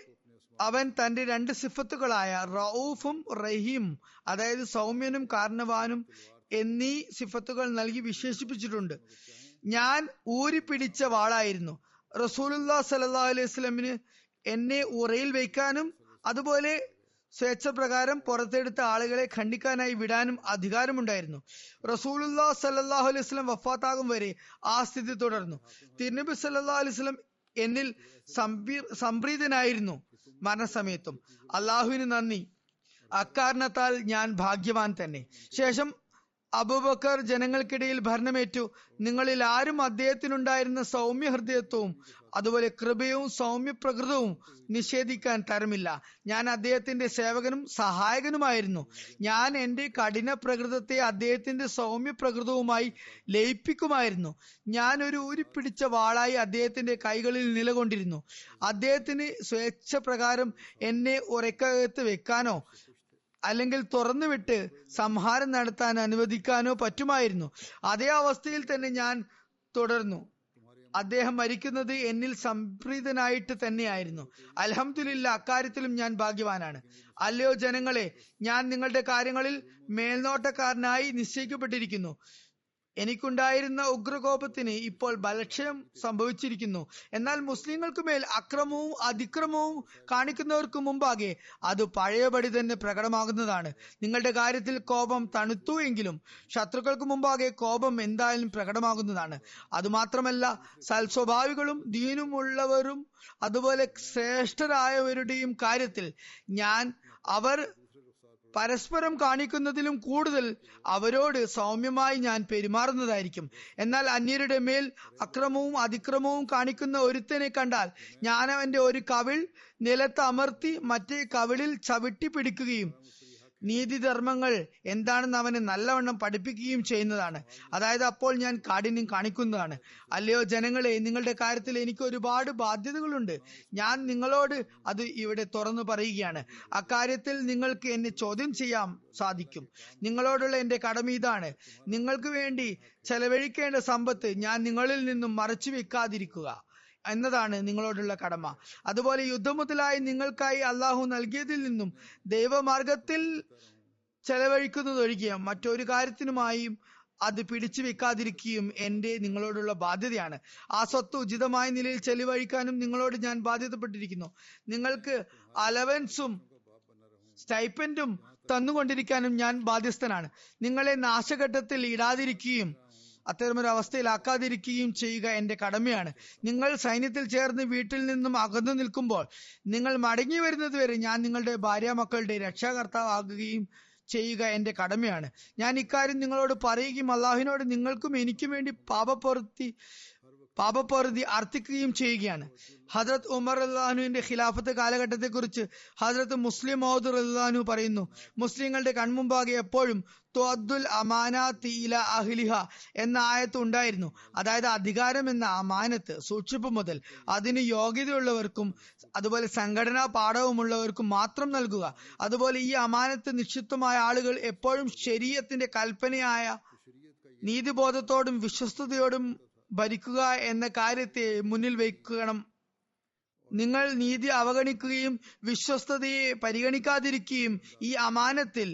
അവൻ തന്റെ രണ്ട് സിഫത്തുകളായ റൌഫും റഹീം അതായത് സൗമ്യനും കാരണവാനും എന്നീ സിഫത്തുകൾ നൽകി വിശേഷിപ്പിച്ചിട്ടുണ്ട്. ഞാൻ ഊരിപ്പിടിച്ച വാളായിരുന്നു. റസൂലുല്ലാ സല്ലാ അലൈഹി സ്വലമിന് എന്നെ ഉറയിൽ വയ്ക്കാനും അതുപോലെ സ്വേച്ഛപ്രകാരം പുറത്തെടുത്ത ആളുകളെ ഖണ്ഡിക്കാനായി വിടാനും അധികാരമുണ്ടായിരുന്നു. റസൂലുല്ലാ സല്ലാഹു അലൈഹി സ്വലം വഫാത്താകും വരെ ആ സ്ഥിതി തുടർന്നു. തിരുനബി സല്ലാ അലൈഹി സ്വലം എന്നിൽ സംപ്രീതനായിരുന്നു മരണസമയത്തും. അള്ളാഹുവിന് നന്ദി. അക്കാരണത്താൽ ഞാൻ ഭാഗ്യവാൻ തന്നെ. ശേഷം അബൂബക്കർ ജനങ്ങൾക്കിടയിൽ ഭരണമേറ്റു. നിങ്ങളിൽ ആരും അദ്ദേഹത്തിനുണ്ടായിരുന്ന സൗമ്യ ഹൃദയത്വവും അതുപോലെ കൃപയും സൗമ്യ പ്രകൃതവും നിഷേധിക്കാൻ തരമില്ല. ഞാൻ അദ്ദേഹത്തിന്റെ സേവകനും സഹായകനുമായിരുന്നു. ഞാൻ എന്റെ കഠിന പ്രകൃതത്തെ അദ്ദേഹത്തിന്റെ സൗമ്യ പ്രകൃതവുമായി ലയിപ്പിക്കുമായിരുന്നു. ഞാൻ ഒരു ഊരിപ്പിടിച്ച വാളായി അദ്ദേഹത്തിന്റെ കൈകളിൽ നിലകൊണ്ടിരുന്നു. അദ്ദേഹത്തിന് സ്വേച്ഛ പ്രകാരം എന്നെ ഉറക്കകത്ത് വെക്കാനോ അല്ലെങ്കിൽ തുറന്നുവിട്ട് സംഹാരം നടത്താൻ അനുവദിക്കാനോ പറ്റുമായിരുന്നു. അതേ അവസ്ഥയിൽ തന്നെ ഞാൻ തുടർന്നു. അദ്ദേഹം മരിക്കുന്നത് എന്നിൽ സംപ്രീതനായിട്ട് തന്നെയായിരുന്നു. അലഹമുല്ല അക്കാര്യത്തിലും ഞാൻ ഭാഗ്യവാനാണ്. അല്ലയോ ജനങ്ങളെ ഞാൻ നിങ്ങളുടെ കാര്യങ്ങളിൽ മേൽനോട്ടക്കാരനായി നിശ്ചയിക്കപ്പെട്ടിരിക്കുന്നു. എനിക്കുണ്ടായിരുന്ന ഉഗ്രകോപത്തിന് ഇപ്പോൾ ബലക്ഷയം സംഭവിച്ചിരിക്കുന്നു. എന്നാൽ മുസ്ലിങ്ങൾക്ക് മേൽ അക്രമവും അതിക്രമവും കാണിക്കുന്നവർക്ക് മുമ്പാകെ അത് പഴയപടി തന്നെ പ്രകടമാകുന്നതാണ്. നിങ്ങളുടെ കാര്യത്തിൽ കോപം തണുത്തു എങ്കിലും ശത്രുക്കൾക്ക് മുമ്പാകെ കോപം എന്തായാലും പ്രകടമാകുന്നതാണ്. അതുമാത്രമല്ല സൽസ്വഭാവികളും ദീനുമുള്ളവരും അതുപോലെ ശ്രേഷ്ഠരായവരുടെയും കാര്യത്തിൽ ഞാൻ അവർ പരസ്പരം കാണിക്കുന്നതിലും കൂടുതൽ അവരോട് സൗമ്യമായി ഞാൻ പെരുമാറുന്നതായിരിക്കും. എന്നാൽ അന്യരുടെ മേൽ അക്രമവും അതിക്രമവും കാണിക്കുന്ന ഒരുത്തനെ കണ്ടാൽ ഞാൻ അവന്റെ ഒരു കവിൾ നിലത്ത് അമർത്തി മറ്റേ കവിളിൽ ചവിട്ടി പിടിക്കുകയും നീതിധർമ്മങ്ങൾ എന്താണെന്ന് അവന് നല്ലവണ്ണം പഠിപ്പിക്കുകയും ചെയ്യുന്നതാണ്. അതായത് അപ്പോൾ ഞാൻ കാഠിന്യം കാണിക്കുന്നതാണ്. അല്ലയോ ജനങ്ങളെ നിങ്ങളുടെ കാര്യത്തിൽ എനിക്ക് ഒരുപാട് ബാധ്യതകളുണ്ട്. ഞാൻ നിങ്ങളോട് അത് ഇവിടെ തുറന്നു പറയുകയാണ്. അക്കാര്യത്തിൽ നിങ്ങൾക്ക് എന്നെ ചോദ്യം ചെയ്യാൻ സാധിക്കും. നിങ്ങളോടുള്ള എന്റെ കടമ ഇതാണ്. നിങ്ങൾക്ക് വേണ്ടി ചെലവഴിക്കേണ്ട സമ്പത്ത് ഞാൻ നിങ്ങളിൽ നിന്നും മറച്ചു വെക്കാതിരിക്കുക. എന്നതാണ് നിങ്ങളോടുള്ള കടമ. അതുപോലെ യുദ്ധം മുതലായി നിങ്ങൾക്കായി അള്ളാഹു നൽകിയതിൽ നിന്നും ദൈവമാർഗത്തിൽ ചെലവഴിക്കുന്നതൊഴികെ മറ്റൊരു കാര്യത്തിനുമായും അത് പിടിച്ചു വെക്കാതിരിക്കുകയും എന്റെ നിങ്ങളോടുള്ള ബാധ്യതയാണ്. ആ സ്വത്ത് ഉചിതമായ നിലയിൽ ചെലവഴിക്കാനും നിങ്ങളോട് ഞാൻ ബാധ്യതപ്പെട്ടിരിക്കുന്നു. നിങ്ങൾക്ക് അലവൻസും സ്റ്റൈപ്പൻഡും തന്നുകൊണ്ടിരിക്കാനും ഞാൻ ബാധ്യസ്ഥനാണ്. നിങ്ങളെ നാശഘട്ടത്തിൽ ഇടാതിരിക്കുകയും അത്തരമൊരു അവസ്ഥയിലാക്കാതിരിക്കുകയും ചെയ്യുക എന്റെ കടമയാണ്. നിങ്ങൾ സൈന്യത്തിൽ ചേർന്ന് വീട്ടിൽ നിന്നും അകന്നു നിൽക്കുമ്പോൾ നിങ്ങൾ മടങ്ങി വരുന്നത് വരെ ഞാൻ നിങ്ങളുടെ ഭാര്യ മക്കളുടെ രക്ഷാകർത്താവാകുകയും ചെയ്യുക എന്റെ കടമയാണ്. ഞാൻ ഇക്കാര്യം നിങ്ങളോട് പറയുകയും അള്ളാഹുവിനോട് നിങ്ങൾക്കും എനിക്കും വേണ്ടി പാപപ്പുറത്തി പാപപ്രവൃത്തി അർത്ഥിക്കുകയും ചെയ്യുകയാണ്. ഹജ്രത് ഉമർ അള്ളാഹുവിന്റെ ഖിലാഫത്ത് കാലഘട്ടത്തെ കുറിച്ച് ഹജ്രത്ത് മുസ്ലിം മൗദ് അള്ളാഹു പറയുന്നു മുസ്ലിങ്ങളുടെ കൺമുമ്പാകെ എപ്പോഴും ത്വദ്ദുൽ അമാനാത്ത് ഇല അഹ്ലിഹ എന്ന ആയത്ത് ഉണ്ടായിരുന്നു. അതായത് അധികാരം എന്ന അമാനത്ത് സൂക്ഷിപ്പ് മുതൽ അതിന് യോഗ്യതയുള്ളവർക്കും അതുപോലെ സംഘടനാ പാഠവുമുള്ളവർക്കും മാത്രം നൽകുക. അതുപോലെ ഈ അമാനത്ത് നിക്ഷിപ്തമായ ആളുകൾ എപ്പോഴും ശരീരത്തിന്റെ കൽപ്പനയായ നീതിബോധത്തോടും വിശ്വസ്തയോടും ഭരിക്കുക എന്ന കാര്യത്തെ മുന്നിൽ വയ്ക്കണം. നിങ്ങൾ നീതി അവഗണിക്കുകയും വിശ്വസ്തതയെ പരിഗണിക്കാതിരിക്കുകയും ഈ അമാനത്തിൽ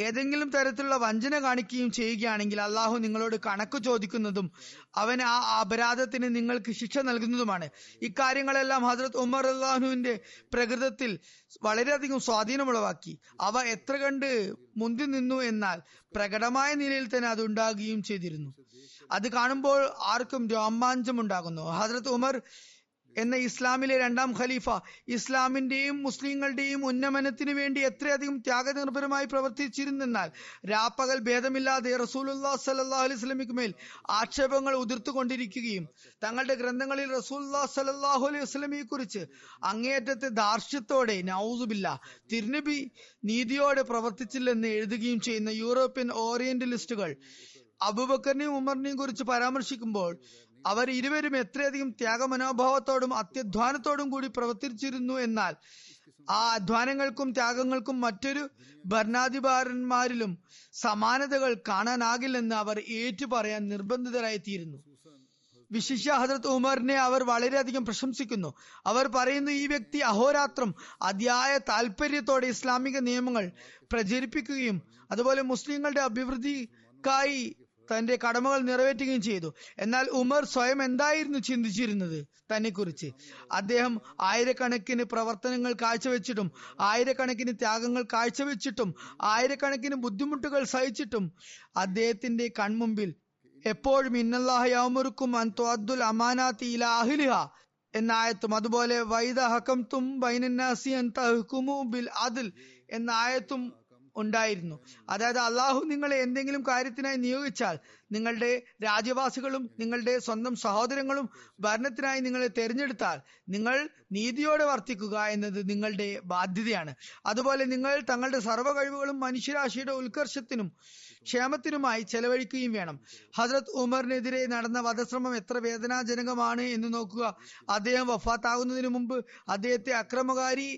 ഏതെങ്കിലും തരത്തിലുള്ള വഞ്ചന കാണിക്കുകയും ചെയ്യുകയാണെങ്കിൽ അള്ളാഹു നിങ്ങളോട് കണക്ക് ചോദിക്കുന്നതും അവൻ ആ അപരാധത്തിന് നിങ്ങൾക്ക് ശിക്ഷ നൽകുന്നതുമാണ്. ഇക്കാര്യങ്ങളെല്ലാം ഹസരത് ഉമർ അള്ളാഹുവിന്റെ പ്രകൃതത്തിൽ വളരെയധികം സ്വാധീനമുളവാക്കി. അവ എത്ര കണ്ട് മുന്തി നിന്നു എന്നാൽ പ്രകടമായ നിലയിൽ തന്നെ അത് ഉണ്ടാകുകയും ചെയ്തിരുന്നു. അത് കാണുമ്പോൾ ആർക്കും രോമാഞ്ചം ഉണ്ടാകുന്നു ഹസരത് ഉമർ എന്ന ഇസ്ലാമിലെ രണ്ടാം ഖലീഫ ഇസ്ലാമിന്റെയും മുസ്ലിങ്ങളുടെയും ഉന്നമനത്തിനു വേണ്ടി എത്രയധികം ത്യാഗനിർഭരമായി പ്രവർത്തിച്ചിരുന്നെന്നാൽ രാപ്പകൽ ഭേദമില്ലാതെ റസൂലുല്ലാ സല്ലാ അലൈഹി സ്വലമിക്ക് മേൽ ആക്ഷേപങ്ങൾ ഉതിർത്തുകൊണ്ടിരിക്കുകയും തങ്ങളുടെ ഗ്രന്ഥങ്ങളിൽ റസൂല്ലാ സല്ലാഹു അലൈഹി വസ്ലമിയെ കുറിച്ച് അങ്ങേയറ്റത്തെ ദാർഷ്ട്യത്തോടെ നൌസുബില്ല തിരുനബി നീതിയോടെ പ്രവർത്തിച്ചില്ലെന്ന് എഴുതുകയും ചെയ്യുന്ന യൂറോപ്യൻ ഓറിയന്റലിസ്റ്റുകൾ അബുബക്കറിനെയും ഉമറിനെയും കുറിച്ച് പരാമർശിക്കുമ്പോൾ അവർ ഇരുവരും എത്രയധികം ത്യാഗമനോഭാവത്തോടും അത്യധ്വാനത്തോടും കൂടി പ്രവർത്തിച്ചിരുന്നു എന്നാൽ ആ അധ്വാനങ്ങൾക്കും ത്യാഗങ്ങൾക്കും മറ്റൊരു ഭരണാധികാരന്മാരിലും സമാനതകൾ കാണാനാകില്ലെന്ന് അവർ ഏറ്റുപറയാൻ നിർബന്ധിതരായിത്തീരുന്നു. വിശിഷ്യ ഹജറത്ത് ഉമറിനെ അവർ വളരെയധികം പ്രശംസിക്കുന്നു. അവർ പറയുന്നു ഈ വ്യക്തി അഹോരാത്രം അതിയായ താല്പര്യത്തോടെ ഇസ്ലാമിക നിയമങ്ങൾ പ്രചരിപ്പിക്കുകയും അതുപോലെ മുസ്ലിങ്ങളുടെ അഭിവൃദ്ധിക്കായി തന്റെ കടമകൾ നിറവേറ്റുകയും ചെയ്തു. എന്നാൽ ഉമർ സ്വയം എന്തായിരുന്നു ചിന്തിച്ചിരുന്നത്? തന്നെ കുറിച്ച് അദ്ദേഹം ആയിരക്കണക്കിന് പ്രവർത്തനങ്ങൾ കാഴ്ചവെച്ചിട്ടും ആയിരക്കണക്കിന് ത്യാഗങ്ങൾ കാഴ്ചവെച്ചിട്ടും ആയിരക്കണക്കിന് ബുദ്ധിമുട്ടുകൾ സഹിച്ചിട്ടും അദ്ദേഹത്തിന്റെ കൺമുമ്പിൽ എപ്പോഴും ഇന്നല്ലാഹയാമുറുക്കും അൻത്വാദ്ദുൽ അമാനാത്തി ഇല അഹിലിഹ എന്ന ആയത്തും അതുപോലെ വൈദ ഹക്കം തും ബൈനന്നാസി ബിൽ അതിൽ എന്ന ആയത്തും ഉണ്ടായിരുന്നു. അതായത് അള്ളാഹു നിങ്ങളെ എന്തെങ്കിലും കാര്യത്തിനായി നിയോഗിച്ചാൽ നിങ്ങളുടെ രാജ്യവാസികളും നിങ്ങളുടെ സ്വന്തം സഹോദരങ്ങളും ഭരണത്തിനായി നിങ്ങളെ തെരഞ്ഞെടുത്താൽ നിങ്ങൾ നീതിയോടെ വർത്തിക്കുക എന്നത് നിങ്ങളുടെ ബാധ്യതയാണ്. അതുപോലെ നിങ്ങൾ തങ്ങളുടെ സർവ കഴിവുകളും മനുഷ്യരാശിയുടെ ഉത്കർഷത്തിനും ക്ഷേമത്തിനുമായി ചെലവഴിക്കുകയും വേണം. ഹസ്രത് ഉമറിനെതിരെ നടന്ന വധശ്രമം എത്ര വേദനാജനകമാണ് എന്ന് നോക്കുക. അദ്ദേഹം വഫാത്താകുന്നതിന് മുമ്പ് അദ്ദേഹത്തെ അക്രമകാരി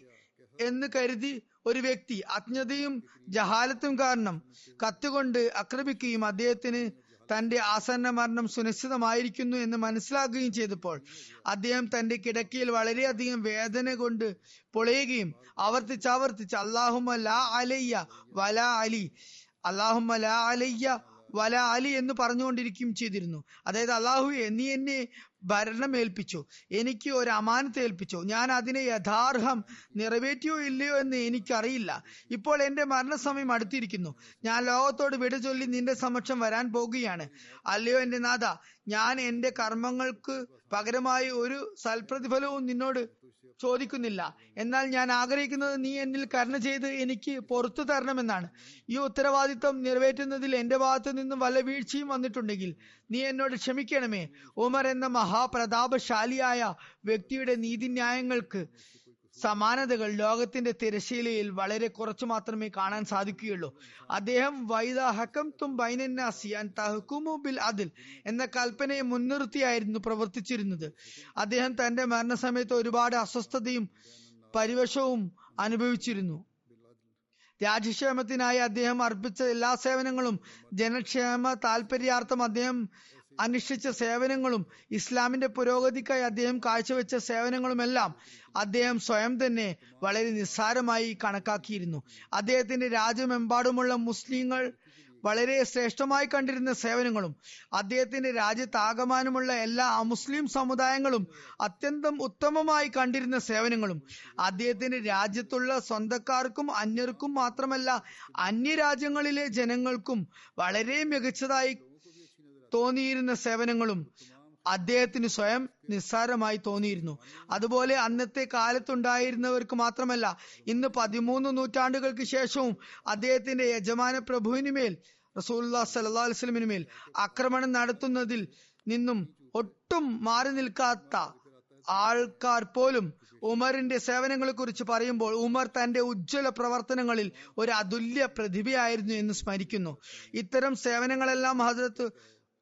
എന്ന് കരുതി ഒരു വ്യക്തി അജ്ഞതയും ജഹാലത്തും കാരണം കത്തുകൊണ്ട് ആക്രമിക്കുകയും അദ്ദേഹത്തിന് തന്റെ ആസന്ന മരണം സുനിശ്ചിതമായിരിക്കുന്നു എന്ന് മനസ്സിലാക്കുകയും ചെയ്തപ്പോൾ അദ്ദേഹം തന്റെ കിടക്കയിൽ വളരെയധികം വേദന കൊണ്ട് പൊളയുകയും ആവർത്തിച്ച് അള്ളാഹുമ ലാ അലയ്യ വല അലി അള്ളാഹുമ ലാ അലയ്യ വല അലി എന്ന് പറഞ്ഞുകൊണ്ടിരിക്കുകയും ചെയ്തിരുന്നു. അതായത് അള്ളാഹു നീ എന്നെ ഭരണം ഏൽപ്പിച്ചു എനിക്ക് ഒരു അമാനത്ത് ഏൽപ്പിച്ചു. ഞാൻ അതിനെ യഥാർഹം നിറവേറ്റിയോ ഇല്ലയോ എന്ന് എനിക്കറിയില്ല. ഇപ്പോൾ എന്റെ മരണസമയം അടുത്തിരിക്കുന്നു. ഞാൻ ലോകത്തോട് വിട ചൊല്ലി നിന്റെ സമക്ഷം വരാൻ പോകുകയാണ്. അല്ലയോ എന്റെ നാഥ ഞാൻ എന്റെ കർമ്മങ്ങൾക്ക് പകരമായി ഒരു സൽപ്രതിഫലവും നിന്നോട് ചോദിക്കുന്നില്ല. എന്നാൽ ഞാൻ ആഗ്രഹിക്കുന്നത് നീ എന്നിൽ കരുണ ചെയ്ത് എനിക്ക് പുറത്തു തരണമെന്നാണ്. ഈ ഉത്തരവാദിത്വം നിറവേറ്റുന്നതിൽ എന്റെ ഭാഗത്തു നിന്നും വല്ല വീഴ്ചയും വന്നിട്ടുണ്ടെങ്കിൽ നീ എന്നോട് ക്ഷമിക്കണമേ. ഉമർ എന്ന മഹാപ്രതാപശാലിയായ വ്യക്തിയുടെ നീതിന്യായങ്ങൾക്ക് സമാനതകൾ ലോകത്തിന്റെ തിരശീലയിൽ വളരെ കുറച്ചു മാത്രമേ കാണാൻ സാധിക്കുകയുള്ളൂ. അദ്ദേഹം വൈദ ഹക്കം തും ബൈനന്നാസിയാൻ തഹക്കുമു ബിൽ അതിൽ എന്ന കൽപ്പനയെ മുൻനിർത്തിയായിരുന്നു പ്രവർത്തിച്ചിരുന്നത്. അദ്ദേഹം തന്റെ മരണസമയത്ത് ഒരുപാട് അസ്വസ്ഥതയും പരിവശവും അനുഭവിച്ചിരുന്നു. രാജ്യക്ഷേമത്തിനായി അദ്ദേഹം അർപ്പിച്ച എല്ലാ സേവനങ്ങളും ജനക്ഷേമ താല്പര്യാർത്ഥം അദ്ദേഹം അനുഷ്ഠിച്ച സേവനങ്ങളും ഇസ്ലാമിന്റെ പുരോഗതിക്കായി അദ്ദേഹം കാഴ്ചവെച്ച സേവനങ്ങളുമെല്ലാം അദ്ദേഹം സ്വയം തന്നെ വളരെ നിസ്സാരമായി കണക്കാക്കിയിരുന്നു. അദ്ദേഹത്തിന്റെ രാജ്യമെമ്പാടുമുള്ള മുസ്ലിങ്ങൾ വളരെ ശ്രേഷ്ഠമായി കണ്ടിരുന്ന സേവനങ്ങളും അദ്ദേഹത്തിന്റെ രാജ്യത്താകമാനമുള്ള എല്ലാ അമുസ്ലിം സമുദായങ്ങളും അത്യന്തം ഉത്തമമായി കണ്ടിരുന്ന സേവനങ്ങളും അദ്ദേഹത്തിന്റെ രാജ്യത്തുള്ള സ്വന്തക്കാർക്കും അന്യർക്കും മാത്രമല്ല അന്യരാജ്യങ്ങളിലെ ജനങ്ങൾക്കും വളരെ മികച്ചതായി തോന്നിയിരുന്ന സേവനങ്ങളും അദ്ദേഹത്തിന് സ്വയം നിസ്സാരമായി തോന്നിയിരുന്നു. അതുപോലെ അന്നത്തെ കാലത്തുണ്ടായിരുന്നവർക്ക് മാത്രമല്ല ഇന്ന് പതിമൂന്ന് നൂറ്റാണ്ടുകൾക്ക് ശേഷവും അദ്ദേഹത്തിന്റെ യജമാന പ്രഭുവിനുമേൽ റസൂല്ലാ സല്ലാ മേൽ ആക്രമണം നടത്തുന്നതിൽ നിന്നും ഒട്ടും മാറി നിൽക്കാത്ത ആൾക്കാർ പോലും ഉമറിന്റെ സേവനങ്ങളെ കുറിച്ച് പറയുമ്പോൾ ഉമർ തന്റെ ഉജ്ജ്വല പ്രവർത്തനങ്ങളിൽ ഒരു അതുല്യ പ്രതിഭയായിരുന്നു എന്ന് സ്മരിക്കുന്നു. ഇത്തരം സേവനങ്ങളെല്ലാം ഹജരത്ത്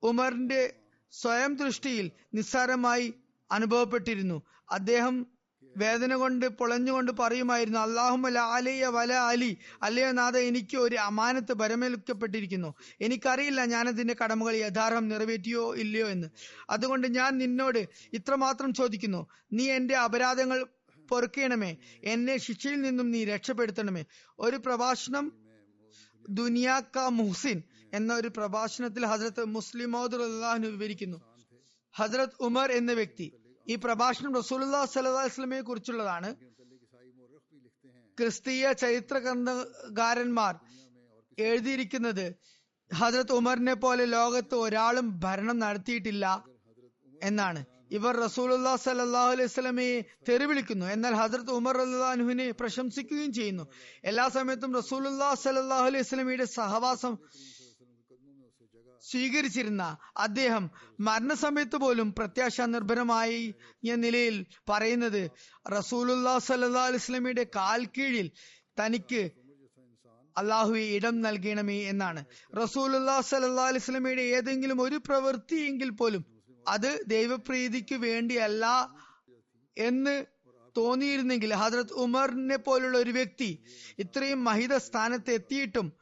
ഉമറിന്റെ സ്വയം ദൃഷ്ടിയിൽ നിസ്സാരമായി അനുഭവപ്പെട്ടിരുന്നു. അദ്ദേഹം വേദന കൊണ്ട് പൊളഞ്ഞുകൊണ്ട് പറയുമായിരുന്നു അള്ളാഹുമല അലയ വല അലി. അല്ലയോ നാഥ എനിക്ക് ഒരു അമാനത്ത് പരമേൽക്കപ്പെട്ടിരിക്കുന്നു. എനിക്കറിയില്ല ഞാനതിന്റെ കടമകൾ യഥാർത്ഥം നിറവേറ്റിയോ ഇല്ലയോ എന്ന്. അതുകൊണ്ട് ഞാൻ നിന്നോട് ഇത്രമാത്രം ചോദിക്കുന്നു നീ എന്റെ അപരാധങ്ങൾ പൊറുക്കണമേ. എന്നെ ശിക്ഷയിൽ നിന്നും നീ രക്ഷപ്പെടുത്തണമേ. ഒരു പ്രഭാഷണം ദുനിയാക്ക മുഹ്സിൻ എന്ന ഒരു പ്രഭാഷണത്തിൽ ഹസരത്ത് മുസ്ലിം അള്ളാഹു വിവരിക്കുന്നു. ഹസരത് ഉമർ എന്ന വ്യക്തി ഈ പ്രഭാഷണം റസൂലുല്ലാ സലഹ് വസ്ലമയെ കുറിച്ചുള്ളതാണ്. ക്രിസ്തീയ ചരിത്ര ഗ്രന്ഥകാരന്മാർ എഴുതിയിരിക്കുന്നത് ഹജരത് ഉമറിനെ പോലെ ലോകത്ത് ഒരാളും ഭരണം നടത്തിയിട്ടില്ല എന്നാണ്. ഇവർ റസൂലുല്ലാ സലാഹു അലൈഹി സ്വലമയെ തെറിവിളിക്കുന്നു. എന്നാൽ ഹജരത് ഉമർ അള്ളാഹുവിനെ പ്രശംസിക്കുകയും ചെയ്യുന്നു. എല്ലാ സമയത്തും റസൂലുല്ലാ സലാഹു അലൈഹി സ്വലമിയുടെ സഹവാസം സ്വീകരിച്ചിരുന്ന അദ്ദേഹം മരണസമയത്ത് പോലും പ്രത്യാശ നിർഭരമായി നിലയിൽ പറയുന്നത് റസൂലുല്ലാ സല്ലാ അലിസ്ലമിയുടെ കാൽ കീഴിൽ തനിക്ക് അള്ളാഹുവെ ഇടം നൽകണമേ എന്നാണ്. റസൂലുല്ലാ സല്ലാ അലിസ്ലമിയുടെ ഏതെങ്കിലും ഒരു പ്രവൃത്തിയെങ്കിൽ പോലും അത് ദൈവപ്രീതിക്ക് വേണ്ടിയല്ല എന്ന് തോന്നിയിരുന്നെങ്കിൽ ഹജ്രത് ഉമറിനെ പോലുള്ള ഒരു വ്യക്തി ഇത്രയും മഹിത സ്ഥാനത്ത് എത്തിയിട്ടും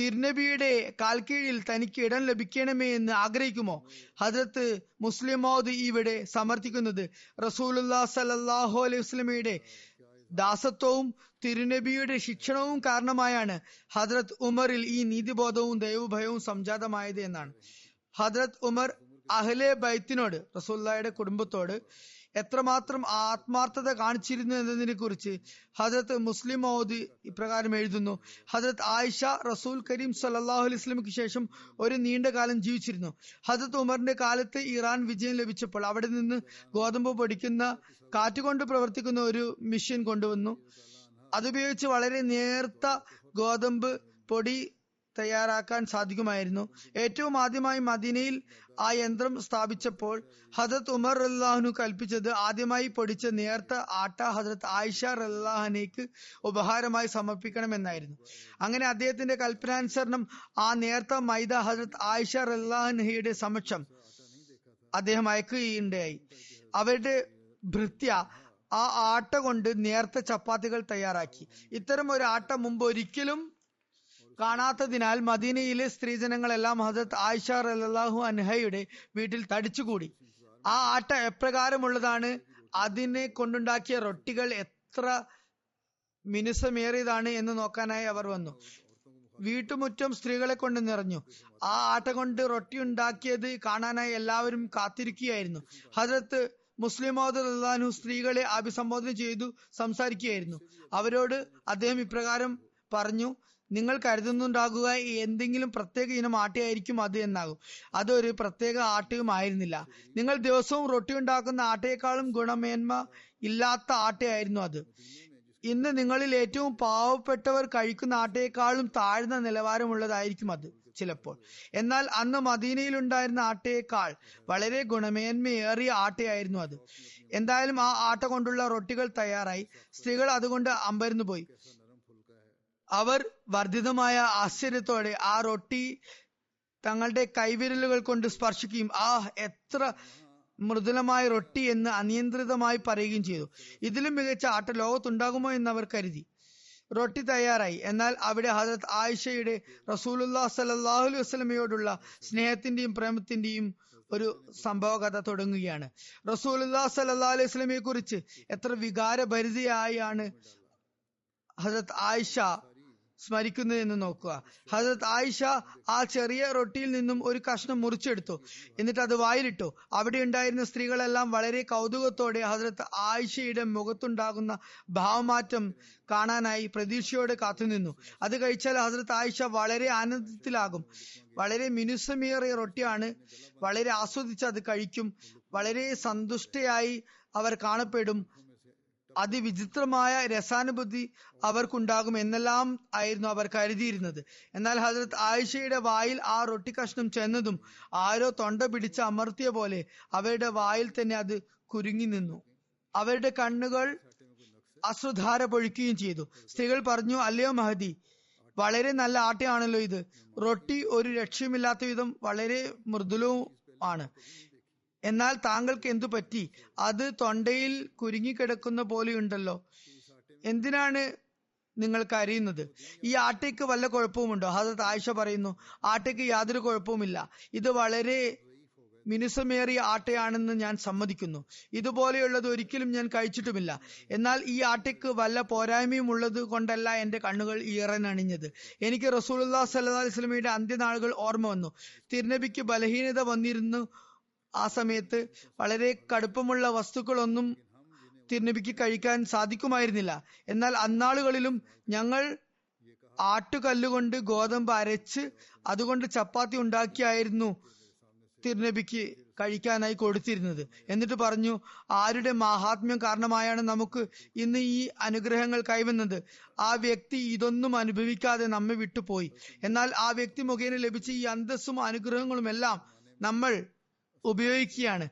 തിരുനബിയുടെ കാൽക്കീഴിൽ തനിക്ക് ഇടം ലഭിക്കണമേ എന്ന് ആഗ്രഹിക്കുമോ? ഹജ്രത്ത് മുസ്ലിം മൗദ് ഇവിടെ സമർത്ഥിക്കുന്നത് റസൂലുല്ലാ സലല്ലാഹു അലൈഹി വസ്ലമയുടെ ദാസത്വവും തിരുനബിയുടെ ശിക്ഷണവും കാരണമായാണ് ഹജ്രത് ഉമറിൽ ഈ നീതിബോധവും ദൈവഭയവും സംജാതമായത് എന്നാണ്. ഹജ്രത് ഉമർ അഹ്ലെ ബൈത്തിനോട് റസൂല്ലായുടെ കുടുംബത്തോട് എത്രമാത്രം ആത്മാർത്ഥത കാണിച്ചിരുന്നു എന്നതിനെ കുറിച്ച് ഹജരത്ത് മുസ്ലിം മൗദ് ഇപ്രകാരം എഴുതുന്നു. ഹജരത് ആയിഷ റസൂൽ കരീം സല്ലാഹു അലൈഹി സ്വലമിക്ക് ശേഷം ഒരു നീണ്ട കാലം ജീവിച്ചിരുന്നു. ഹജരത്ത് ഉമറിന്റെ കാലത്ത് ഇറാൻ വിജയം ലഭിച്ചപ്പോൾ അവിടെ നിന്ന് ഗോതമ്പ് പൊടിക്കുന്ന കാറ്റുകൊണ്ട് പ്രവർത്തിക്കുന്ന ഒരു മെഷീൻ കൊണ്ടുവന്നു. അതുപയോഗിച്ച് വളരെ നേർത്ത ഗോതമ്പ് പൊടി തയ്യാറാക്കാൻ സാധിക്കുമായിരുന്നു. ഏറ്റവും ആദ്യമായി മദീനയിൽ ആ യന്ത്രം സ്ഥാപിച്ചപ്പോൾ ഹജരത് ഉമർ അള്ളാഹുനു കൽപ്പിച്ചത് ആദ്യമായി പൊടിച്ച നേർത്ത ആട്ട ഹജരത് ആയിഷ അള്ളാഹനേക്ക് ഉപഹാരമായി സമർപ്പിക്കണമെന്നായിരുന്നു. അങ്ങനെ അദ്ദേഹത്തിന്റെ കൽപ്പനാനുസരണം ആ നേർത്ത മൈദ ഹജരത് ആയിഷ അള്ളാഹനയുടെ സമക്ഷം അദ്ദേഹം അയക്കുകയുണ്ടായി. അവരുടെ ഭൃത്യ ആ ആട്ട കൊണ്ട് നേർത്ത ചപ്പാത്തികൾ തയ്യാറാക്കി. ഇത്തരം ഒരു ആട്ട മുമ്പ് ഒരിക്കലും കാണാത്തതിനാൽ മദീനയിലെ സ്ത്രീജനങ്ങളെല്ലാം ഹസത്ത് ആയിഷ റലാഹു അൻഹയുടെ വീട്ടിൽ തടിച്ചുകൂടി. ആ ആട്ട എപ്രകാരമുള്ളതാണ്? അതിനെ കൊണ്ടുണ്ടാക്കിയ റൊട്ടികൾ എത്ര മിനുസമേറിയതാണ് എന്ന് നോക്കാനായി അവർ വന്നു. വീട്ടുമുറ്റം സ്ത്രീകളെ കൊണ്ട് നിറഞ്ഞു. ആ ആട്ട കൊണ്ട് റൊട്ടി ഉണ്ടാക്കിയത് കാണാനായി എല്ലാവരും കാത്തിരിക്കുകയായിരുന്നു. ഹജരത്ത് മുസ്ലിം അള്ളാഹു സ്ത്രീകളെ അഭിസംബോധന ചെയ്തു സംസാരിക്കുകയായിരുന്നു. അവരോട് അദ്ദേഹം ഇപ്രകാരം പറഞ്ഞു നിങ്ങൾ കരുതുന്നുണ്ടാകുക എന്തെങ്കിലും പ്രത്യേക ഇനം ആട്ടയായിരിക്കും അത് എന്നാകും. അതൊരു പ്രത്യേക ആട്ടയും ആയിരുന്നില്ല. നിങ്ങൾ ദിവസവും റൊട്ടി ഉണ്ടാക്കുന്ന ആട്ടയെക്കാളും ഗുണമേന്മ ഇല്ലാത്ത ആട്ടയായിരുന്നു അത്. ഇന്ന് നിങ്ങളിൽ ഏറ്റവും പാവപ്പെട്ടവർ കഴിക്കുന്ന ആട്ടയെക്കാളും താഴ്ന്ന നിലവാരമുള്ളതായിരിക്കും അത് ചിലപ്പോൾ. എന്നാൽ അന്ന് മദീനയിൽ ഉണ്ടായിരുന്ന ആട്ടയേക്കാൾ വളരെ ഗുണമേന്മയേറിയ ആട്ടയായിരുന്നു അത്. എന്തായാലും ആ ആട്ട കൊണ്ടുള്ള റൊട്ടികൾ തയ്യാറായി. സ്ത്രീകൾ അതുകൊണ്ട് അമ്പരന്നു പോയി അവർ വർദ്ധിതമായ ആശ്ചര്യത്തോടെ ആ റൊട്ടി തങ്ങളുടെ കൈവിരലുകൾ കൊണ്ട് സ്പർശിക്കുകയും ആ എത്ര മൃദുലമായ റൊട്ടി എന്ന് അനിയന്ത്രിതമായി പറയുകയും ചെയ്തു. ഇതിലും മികച്ച ആട്ട ലോകത്തുണ്ടാകുമോ എന്ന് അവർ കരുതി. റൊട്ടി തയ്യാറായി. എന്നാൽ അവിടെ ഹജരത് ആയിഷയുടെ റസൂലുല്ലാ സലാഹു അലൈഹി വസ്ലമയോടുള്ള സ്നേഹത്തിന്റെയും പ്രേമത്തിന്റെയും ഒരു സംഭവ കഥ തുടങ്ങുകയാണ്. റസൂലുല്ലാ സലാ അലൈഹി വസ്ലമയെ കുറിച്ച് എത്ര വികാരഭരിതയായാണ് ഹജരത് ആയിഷ സ്മരിക്കുന്നത് എന്ന് നോക്കുക. ഹസരത് ആയിഷ ആ ചെറിയ റൊട്ടിയിൽ നിന്നും ഒരു കഷ്ണം മുറിച്ചെടുത്തു. എന്നിട്ട് അത് വായിലിട്ടു. അവിടെ ഉണ്ടായിരുന്ന സ്ത്രീകളെല്ലാം വളരെ കൗതുകത്തോടെ ഹസരത്ത് ആയിഷയുടെ മുഖത്തുണ്ടാകുന്ന ഭാവമാറ്റം കാണാനായി പ്രതീക്ഷയോടെ കാത്തുനിന്നു. അത് കഴിച്ചാൽ ഹസരത്ത് ആയിഷ വളരെ ആനന്ദത്തിലാകും. വളരെ മിനുസമേറിയ റൊട്ടിയാണ്. വളരെ ആസ്വദിച്ച് അത് കഴിക്കും. വളരെ സന്തുഷ്ടയായി അവർ കാണപ്പെടും. അതിവിചിത്രമായ രസാനുഭൂതി അവർക്കുണ്ടാകും എന്നെല്ലാം ആയിരുന്നു അവർ കരുതിയിരുന്നത്. എന്നാൽ ഹജരത് ആയിഷയുടെ വായിൽ ആ റൊട്ടി കഷ്ണം ചെന്നതും ആരോ തൊണ്ട പിടിച്ച് അമർത്തിയ പോലെ അവരുടെ വായിൽ തന്നെ അത് കുരുങ്ങി നിന്നു. അവരുടെ കണ്ണുകൾ അശ്രുധാര പൊഴിക്കുകയും ചെയ്തു. സ്ത്രീകൾ പറഞ്ഞു അല്ലയോ മഹദി വളരെ നല്ല ആട്ടയാണല്ലോ ഇത്. റൊട്ടി ഒരു രക്ഷയുമില്ലാത്ത വിധം വളരെ മൃദുലവും ആണ്. എന്നാൽ താങ്കൾക്ക് എന്തു പറ്റി? അത് തൊണ്ടയിൽ കുരുങ്ങിക്കിടക്കുന്ന പോലെയുണ്ടല്ലോ. എന്തിനാണ് നിങ്ങൾക്ക് അറിയുന്നത്? ഈ ആട്ടയ്ക്ക് വല്ല കുഴപ്പവുമുണ്ടോ? ഹസത്ത് ആയിഷ പറയുന്നു ആട്ടയ്ക്ക് യാതൊരു കുഴപ്പവുമില്ല. ഇത് വളരെ മിനുസമേറിയ ആട്ടയാണെന്ന് ഞാൻ സമ്മതിക്കുന്നു. ഇതുപോലെയുള്ളത് ഒരിക്കലും ഞാൻ കഴിച്ചിട്ടുമില്ല. എന്നാൽ ഈ ആട്ടയ്ക്ക് വല്ല പോരായ്മയും ഉള്ളത് കൊണ്ടല്ല എന്റെ കണ്ണുകൾ ഈറനണിഞ്ഞത് എനിക്ക് റസൂലുല്ലാ സല്ലാ വസ്ലമയുടെ അന്ത്യനാളുകൾ ഓർമ്മ വന്നു. തിരുനബിക്ക് ബലഹീനത വന്നിരുന്നു ആ സമയത്ത് വളരെ കടുപ്പമുള്ള വസ്തുക്കളൊന്നും തിരുനബിക്ക് കഴിക്കാൻ സാധിക്കുമായിരുന്നില്ല. എന്നാൽ അന്നാളുകളിലും ഞങ്ങൾ ആട്ടുകല്ലുകൊണ്ട് ഗോതമ്പ് അരച്ച് അതുകൊണ്ട് ചപ്പാത്തി ഉണ്ടാക്കിയായിരുന്നു തിരുനബിക്ക് കഴിക്കാനായി കൊടുത്തിരുന്നത്. എന്നിട്ട് പറഞ്ഞു ആരുടെ മഹാത്മ്യം കാരണമായാണ് നമുക്ക് ഇന്ന് ഈ അനുഗ്രഹങ്ങൾ കൈവന്നത്? ആ വ്യക്തി ഇതൊന്നും അനുഭവിക്കാതെ നമ്മെ വിട്ടുപോയി. എന്നാൽ ആ വ്യക്തി മുഖേന ലഭിച്ച ഈ അന്തസ്സും അനുഗ്രഹങ്ങളും എല്ലാം നമ്മൾ ഉപയോഗിക്കുകയാണ്.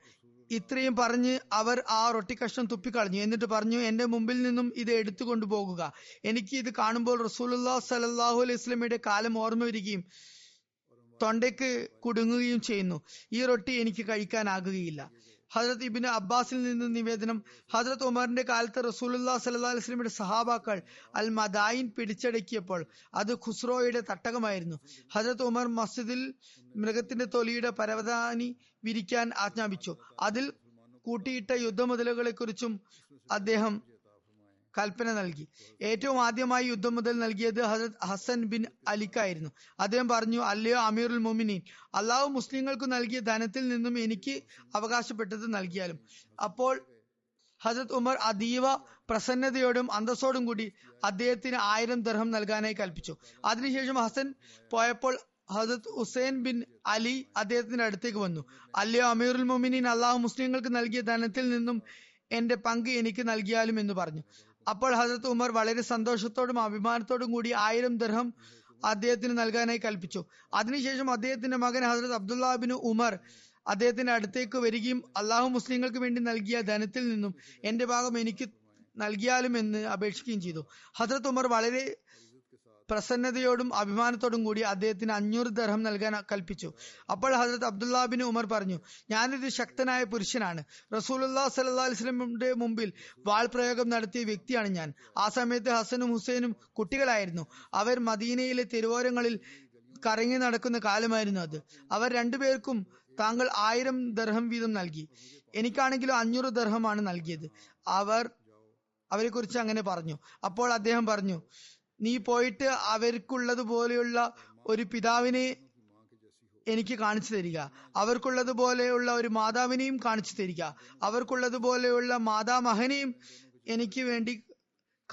ഇത്രയും പറഞ്ഞ് അവർ ആ റൊട്ടി കഷ്ണം തുപ്പിക്കളഞ്ഞു. എന്നിട്ട് പറഞ്ഞു എന്റെ മുമ്പിൽ നിന്നും ഇത് എടുത്തു കൊണ്ടുപോകുക എനിക്ക് ഇത് കാണുമ്പോൾ റസൂലുല്ലാ സലല്ലാഹു അലൈഹി സ്വലമിയുടെ കാലം ഓർമ്മ വരികയും തൊണ്ടയ്ക്ക് കുടുങ്ങുകയും ചെയ്യുന്നു. ഈ റൊട്ടി എനിക്ക് കഴിക്കാനാകുകയില്ല ഹജരത് ഇബിന് അബ്ബാസിൽ നിന്ന് നിവേദനം. ഹജ്രത് ഉമറിന്റെ കാലത്ത് റസൂലുല്ലാ സല്ലാ വസ്ലമിയുടെ സഹാബാക്കൾ അൽ മദായിൻ പിടിച്ചടക്കിയപ്പോൾ അത് ഖുസ്രോയുടെ തട്ടകമായിരുന്നു. ഹജ്രത് ഉമർ മസ്ജിദിൽ മൃഗത്തിന്റെ തൊലിയുടെ പരവതാനി വിരിക്കാൻ ആജ്ഞാപിച്ചു. അതിൽ കൂട്ടിയിട്ട യുദ്ധമുതലുകളെ കുറിച്ചും അദ്ദേഹം കൽപ്പന നൽകി. ഏറ്റവും ആദ്യമായി യുദ്ധം മുതൽ നൽകിയത് ഹസരത് ഹസൻ ബിൻ അലിക്കായിരുന്നു. അദ്ദേഹം പറഞ്ഞു അല്ലയോ അമീറുൽ മൊമിനീൻ അള്ളാഹു മുസ്ലിങ്ങൾക്ക് നൽകിയ ധനത്തിൽ നിന്നും എനിക്ക് അവകാശപ്പെട്ടത് നൽകിയാലും. അപ്പോൾ ഹസരത് ഉമർ അതീവ പ്രസന്നതയോടും അന്തസ്സോടും കൂടി അദ്ദേഹത്തിന് ആയിരം ദർഹം നൽകാനായി കൽപ്പിച്ചു. അതിനുശേഷം ഹസൻ പോയപ്പോൾ ഹസത്ത് ഹുസൈൻ ബിൻ അലി അദ്ദേഹത്തിന്റെ അടുത്തേക്ക് വന്നു. അല്ലയോ അമീറുൽ മൊമിനീൻ അള്ളാഹു മുസ്ലിങ്ങൾക്ക് നൽകിയ ധനത്തിൽ നിന്നും എന്റെ പങ്ക് എനിക്ക് നൽകിയാലും എന്ന് പറഞ്ഞു. അപ്പോൾ ഹസരത്ത് ഉമർ വളരെ സന്തോഷത്തോടും അഭിമാനത്തോടും കൂടി ആയിരം ദർഹം അദ്ദേഹത്തിന് നൽകാനായി കൽപ്പിച്ചു. അതിനുശേഷം അദ്ദേഹത്തിന്റെ മകൻ ഹസരത് അബ്ദുല്ലാബിൻ ഉമർ അദ്ദേഹത്തിന്റെ അടുത്തേക്ക് വരികയും അള്ളാഹു മുസ്ലിങ്ങൾക്ക് വേണ്ടി നൽകിയ ധനത്തിൽ നിന്നും എന്റെ ഭാഗം എനിക്ക് നൽകിയാലും എന്ന് അപേക്ഷിക്കുകയും ചെയ്തു. ഹസരത് ഉമർ വളരെ പ്രസന്നതയോടും അഭിമാനത്തോടും കൂടി അദ്ദേഹത്തിന് അഞ്ഞൂറ് ദർഹം നൽകാൻ കൽപ്പിച്ചു. അപ്പോൾ ഹസരത് അബ്ദുല്ലാബിൻ ഉമർ പറഞ്ഞു ഞാനൊരു ശക്തനായ പുരുഷനാണ്. റസൂലുല്ലാ സല്ലാ അലിസ്ലമിന്റെ മുമ്പിൽ വാൾ പ്രയോഗം നടത്തിയ വ്യക്തിയാണ് ഞാൻ. ആ സമയത്ത് ഹസനും ഹുസൈനും കുട്ടികളായിരുന്നു. അവർ മദീനയിലെ തിരുവോരങ്ങളിൽ കറങ്ങി നടക്കുന്ന കാലമായിരുന്നു അത്. അവർ രണ്ടുപേർക്കും താങ്കൾ ആയിരം ദർഹം വീതം നൽകി. എനിക്കാണെങ്കിലും അഞ്ഞൂറ് ദർഹമാണ് നൽകിയത്. അവർ അവരെ കുറിച്ച് അങ്ങനെ പറഞ്ഞു. അപ്പോൾ അദ്ദേഹം പറഞ്ഞു നീ പോയിട്ട് അവർക്കുള്ളത് പോലെയുള്ള ഒരു പിതാവിനെ എനിക്ക് കാണിച്ചു തരിക. അവർക്കുള്ളത് പോലെയുള്ള ഒരു മാതാവിനെയും കാണിച്ചു തരിക. അവർക്കുള്ളത് പോലെയുള്ള മാതാമഹനെയും എനിക്ക് വേണ്ടി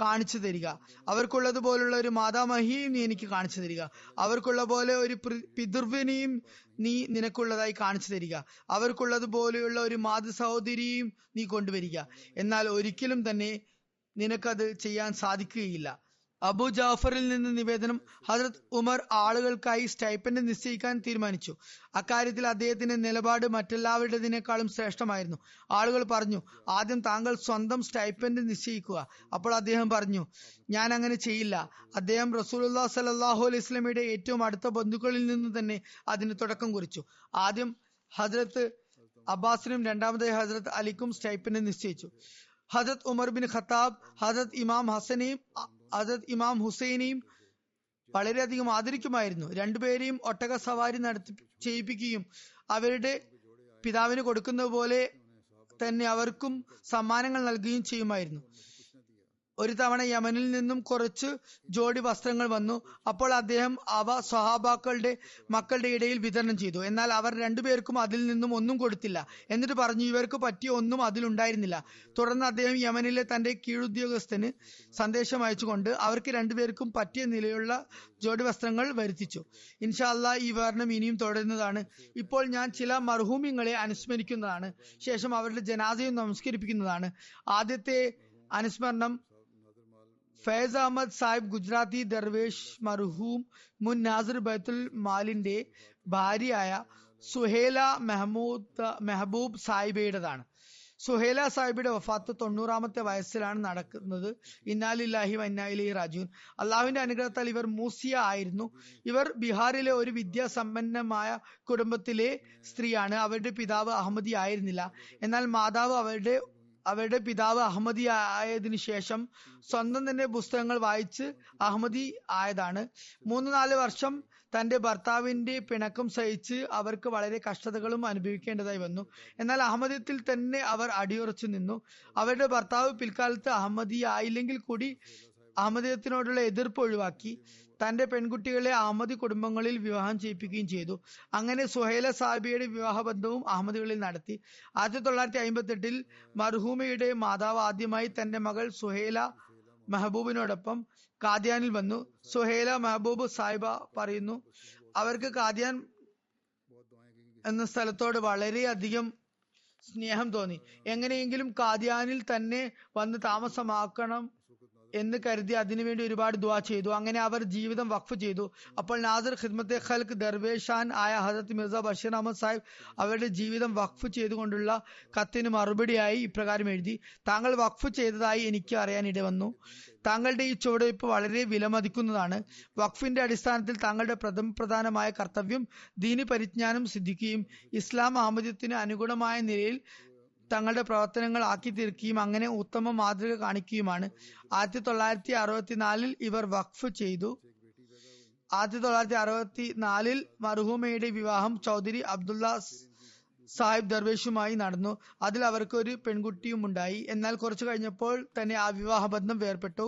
കാണിച്ചു തരിക. അവർക്കുള്ളത് പോലുള്ള ഒരു മാതാമഹിയും നീ എനിക്ക് കാണിച്ചു തരിക. അവർക്കുള്ള പോലെ ഒരു പിതൃവിനെയും നീ നിനക്കുള്ളതായി കാണിച്ചു തരിക. അവർക്കുള്ളത് പോലെയുള്ള ഒരു മാതൃ സഹോദരിയും നീ കൊണ്ടുവരിക. എന്നാൽ ഒരിക്കലും തന്നെ നിനക്കത് ചെയ്യാൻ സാധിക്കുകയില്ല. അബു ജാഫറിൽ നിന്ന് നിവേദനം ഹജറത് ഉമർ ആളുകൾക്കായി സ്റ്റൈപ്പൻഡ് നിശ്ചയിക്കാൻ തീരുമാനിച്ചു. അക്കാര്യത്തിൽ അദ്ദേഹത്തിന്റെ നിലപാട് മറ്റെല്ലാവരുടേതിനേക്കാളും ശ്രേഷ്ഠമായിരുന്നു. ആളുകൾ പറഞ്ഞു ആദ്യം താങ്കൾ സ്വന്തം സ്റ്റൈപ്പൻഡ് നിശ്ചയിക്കുക. അപ്പോൾ അദ്ദേഹം പറഞ്ഞു ഞാൻ അങ്ങനെ ചെയ്യില്ല. അദ്ദേഹം റസൂലുല്ലാ സലാഹു അലൈഹി സ്വലമിയുടെ ഏറ്റവും അടുത്ത ബന്ധുക്കളിൽ നിന്ന് തന്നെ അതിന് തുടക്കം കുറിച്ചു. ആദ്യം ഹജ്രത്ത് അബ്ബാസിനും രണ്ടാമതായി ഹജ്രത് അലിക്കും സ്റ്റൈപ്പൻഡ് നിശ്ചയിച്ചു. Hazrat Umar bin Khattab Hazrat ഇമാം ഹസനെയും ഹജരത് ഇമാം ഹുസൈനെയും വളരെയധികം ആദരിക്കുമായിരുന്നു. രണ്ടുപേരെയും ഒട്ടക സവാരി നടത്തി ചെയ്യിപ്പിക്കുകയും അവരുടെ പിതാവിന് കൊടുക്കുന്ന പോലെ തന്നെ അവർക്കും സമ്മാനങ്ങൾ നൽകുകയും ചെയ്യുമായിരുന്നു. ഒരു തവണ യമനിൽ നിന്നും കുറച്ച് ജോഡി വസ്ത്രങ്ങൾ വന്നു. അപ്പോൾ അദ്ദേഹം അവ സ്വഹാബാക്കളുടെ മക്കളുടെ ഇടയിൽ വിതരണം ചെയ്തു. എന്നാൽ അവർ രണ്ടുപേർക്കും അതിൽ നിന്നും ഒന്നും കൊടുത്തില്ല. എന്നിട്ട് പറഞ്ഞു ഇവർക്ക് പറ്റിയ ഒന്നും അതിലുണ്ടായിരുന്നില്ല തുടർന്ന് അദ്ദേഹം യമനിലെ തന്റെ കീഴുദ്യോഗസ്ഥന് സന്ദേശം അയച്ചുകൊണ്ട് അവർക്ക് രണ്ടുപേർക്കും പറ്റിയ നിലയുള്ള ജോഡി വസ്ത്രങ്ങൾ വരുത്തിച്ചു. ഇൻഷാല്ല ഈ വിവരണം ഇനിയും തുടരുന്നതാണ്. ഇപ്പോൾ ഞാൻ ചില മർഹൂമിങ്ങളെ അനുസ്മരിക്കുന്നതാണ്. ശേഷം അവരുടെ ജനാസയും നമസ്കരിപ്പിക്കുന്നതാണ്. ആദ്യത്തെ അനുസ്മരണം ഫൈസ് അഹമ്മദ് സാഹിബ് ഗുജറാത്തി ദർവേഷ് മർഹൂം മുൻ നാസിർ ബൈത്തുൽ മാലിന്റെ ഭാര്യയായ സുഹേല മെഹമൂദ് മെഹബൂബ് സാഹിബയുടേതാണ്. സുഹേല സാഹിബിയുടെ വഫാത്ത് തൊണ്ണൂറാമത്തെ വയസ്സിലാണ് നടക്കുന്നത്. ഇന്നാലില്ലാഹി വന്നാലി രാജുൻ അള്ളാഹുവിന്റെ അനുഗ്രഹത്താൽ ഇവർ മൂസിയ ആയിരുന്നു. ഇവർ ബീഹാറിലെ ഒരു വിദ്യാസമ്പന്നമായ കുടുംബത്തിലെ സ്ത്രീയാണ്. അവരുടെ പിതാവ് അഹമ്മദി ആയിരുന്നില്ല. എന്നാൽ മാതാവ് അവരുടെ അവരുടെ പിതാവ് അഹമ്മദി ആയതിനു ശേഷം സ്വന്തം തന്നെ പുസ്തകങ്ങൾ വായിച്ച് അഹമ്മദി ആയതാണ്. മൂന്ന് നാല് വർഷം തന്റെ ഭർത്താവിന്റെ പിണക്കം സഹിച്ച് അവർക്ക് വളരെ കഷ്ടതകളും അനുഭവിക്കേണ്ടതായി വന്നു. എന്നാൽ അഹമ്മദിയത്തിൽ തന്നെ അവർ അടിയുറച്ചു നിന്നു. അവരുടെ ഭർത്താവ് പിൽക്കാലത്ത് അഹമ്മദി ആയില്ലെങ്കിൽ കൂടി അഹമ്മദീയത്തിനോടുള്ള എതിർപ്പ് ഒഴിവാക്കി. തന്റെ പെൺകുട്ടികളെ അഹമ്മദി കുടുംബങ്ങളിൽ വിവാഹം ചെയ്യിപ്പിക്കുകയും ചെയ്തു. അങ്ങനെ സുഹൈല സാബിയുടെ വിവാഹബന്ധവും അഹമ്മദികളിൽ നടത്തി. ആയിരത്തി തൊള്ളായിരത്തി അമ്പത്തി എട്ടിൽ മർഹൂമയുടെ മാതാവ് ആദ്യമായി തന്റെ മകൾ സുഹൈല മെഹബൂബിനോടൊപ്പം കാദ്യാനിൽ വന്നു. സുഹൈല മെഹബൂബ് സാഹിബ പറയുന്നു അവർക്ക് കാദ്യാൻ എന്ന സ്ഥലത്തോട് വളരെയധികം സ്നേഹം തോന്നി. എങ്ങനെയെങ്കിലും കാദ്യാനിൽ തന്നെ വന്ന് താമസമാക്കണം എന്ന് കരുതി അതിനുവേണ്ടി ഒരുപാട് ദുവാ ചെയ്തു. അങ്ങനെ അവർ ജീവിതം വഖഫ് ചെയ്തു. അപ്പോൾ നാസർ ഖിദ്മത്തെ ഖൽക്ക് ദർവേഷാൻ ആയ ഹസരത്ത് മിർസ ബഷീർ അഹമ്മദ് സാഹിബ് അവരുടെ ജീവിതം വഖഫ് ചെയ്തുകൊണ്ടുള്ള കത്തിന് മറുപടിയായി ഇപ്രകാരം എഴുതി. താങ്കൾ വഖഫ് ചെയ്തതായി എനിക്ക് അറിയാനിട വന്നു. താങ്കളുടെ ഈ ചുവടുവയ്പ് വളരെ വിലമതിക്കുന്നതാണ്. വഖഫിന്റെ അടിസ്ഥാനത്തിൽ താങ്കളുടെ പ്രഥമ പ്രധാനമായ കർത്തവ്യം ദീനി പരിജ്ഞാനം സിദ്ധിക്കുകയും ഇസ്ലാം അഹമ്മദത്തിന് അനുഗുണമായ നിലയിൽ തങ്ങളുടെ പ്രവർത്തനങ്ങൾ ആക്കി തീർക്കുകയും അങ്ങനെ ഉത്തമ മാതൃക കാണിക്കുകയുമാണ്. ആയിരത്തി തൊള്ളായിരത്തി അറുപത്തിനാലിൽ ഇവർ വഖഫ് ചെയ്തു. ആയിരത്തി തൊള്ളായിരത്തി അറുപത്തി നാലിൽ മർഹൂമയുടെ വിവാഹം ചൗധരി അബ്ദുള്ള സാഹിബ് ദർവേഷുമായി നടന്നു. അതിൽ അവർക്ക് ഒരു പെൺകുട്ടിയും ഉണ്ടായി. എന്നാൽ കുറച്ചു കഴിഞ്ഞപ്പോൾ തന്നെ ആ വിവാഹബന്ധം വേർപെട്ടു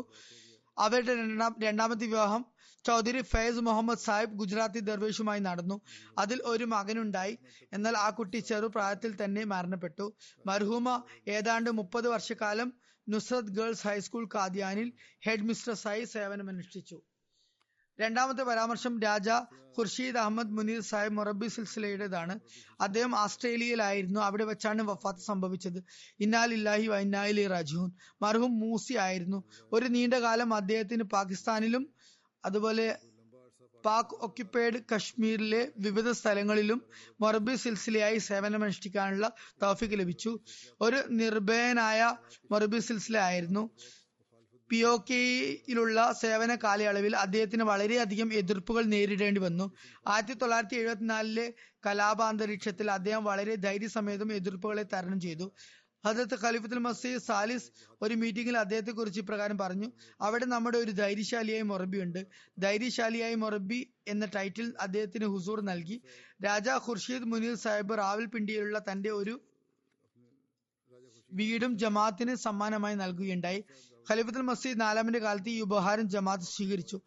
അവരുടെ രണ്ടാം രണ്ടാമത്തെ വിവാഹം ചൗധരി ഫൈസ് മുഹമ്മദ് സാഹിബ് ഗുജറാത്തി ദർവേഷുമായി നടന്നു. അതിൽ ഒരു മകനുണ്ടായി. എന്നാൽ ആ കുട്ടി ചെറുപ്രായത്തിൽ തന്നെ മരണപ്പെട്ടു. മർഹൂമ ഏതാണ്ട് മുപ്പത് വർഷക്കാലം നുസ്രത് ഗേൾസ് ഹൈസ്കൂൾ കാദ്യാനിൽ ഹെഡ് മിസ്ട്രസായി സേവനമനുഷ്ഠിച്ചു. രണ്ടാമത്തെ പരാമർശം രാജ ഖുർഷീദ് അഹമ്മദ് മുനീർ സാഹിബ് മൊറബി സിൽസിലയുടേതാണ്. അദ്ദേഹം ആസ്ട്രേലിയയിലായിരുന്നു. അവിടെ വെച്ചാണ് വഫാത്ത് സംഭവിച്ചത്. ഇന്നാലില്ലാഹി വൈനായി റജൂൻ മർഹും മൂസി ആയിരുന്നു. ഒരു നീണ്ട കാലം അദ്ദേഹത്തിന് പാകിസ്ഥാനിലും അതുപോലെ പാക് ഒക്യുപ്പൈഡ് കശ്മീരിലെ വിവിധ സ്ഥലങ്ങളിലും മൊറബി സിൽസിലയായി സേവനമനുഷ്ഠിക്കാനുള്ള തൗഫിക്ക് ലഭിച്ചു. ഒരു നിർഭയനായ മൊറബി സിൽസില ആയിരുന്നു. പി ഒ കെയിലുള്ള സേവന കാലയളവിൽ അദ്ദേഹത്തിന് വളരെയധികം എതിർപ്പുകൾ നേരിടേണ്ടി വന്നു. ആയിരത്തി തൊള്ളായിരത്തി എഴുപത്തിനാലിലെ കലാപാന്തരീക്ഷത്തിൽ അദ്ദേഹം വളരെ ധൈര്യസമേതം എതിർപ്പുകളെ തരണം ചെയ്തു. ഹജരത്ത് ഖലീഫത്തുൽ മസീദ് സാലിസ് ഒരു മീറ്റിംഗിൽ അദ്ദേഹത്തെ കുറിച്ച് ഇപ്രകാരം പറഞ്ഞു. അവിടെ നമ്മുടെ ഒരു ധൈര്യശാലിയായ മൊറബി ഉണ്ട്. ധൈര്യശാലിയായ മൊറബി എന്ന ടൈറ്റിൽ അദ്ദേഹത്തിന് ഹുസൂർ നൽകി. രാജാ ഖുർഷീദ് മുനീർ സാഹിബ് റാവൽപിണ്ടിയിലുള്ള തന്റെ ഒരു വീടും ജമാഅത്തിന് സമ്മാനമായി നൽകുകയുണ്ടായി. ഖലീഫത്തുൽ മസീദ് നാലാമിന്റെ കാലത്ത് ഈ ഉപഹാരം ജമാഅത്ത് സ്വീകരിച്ചു.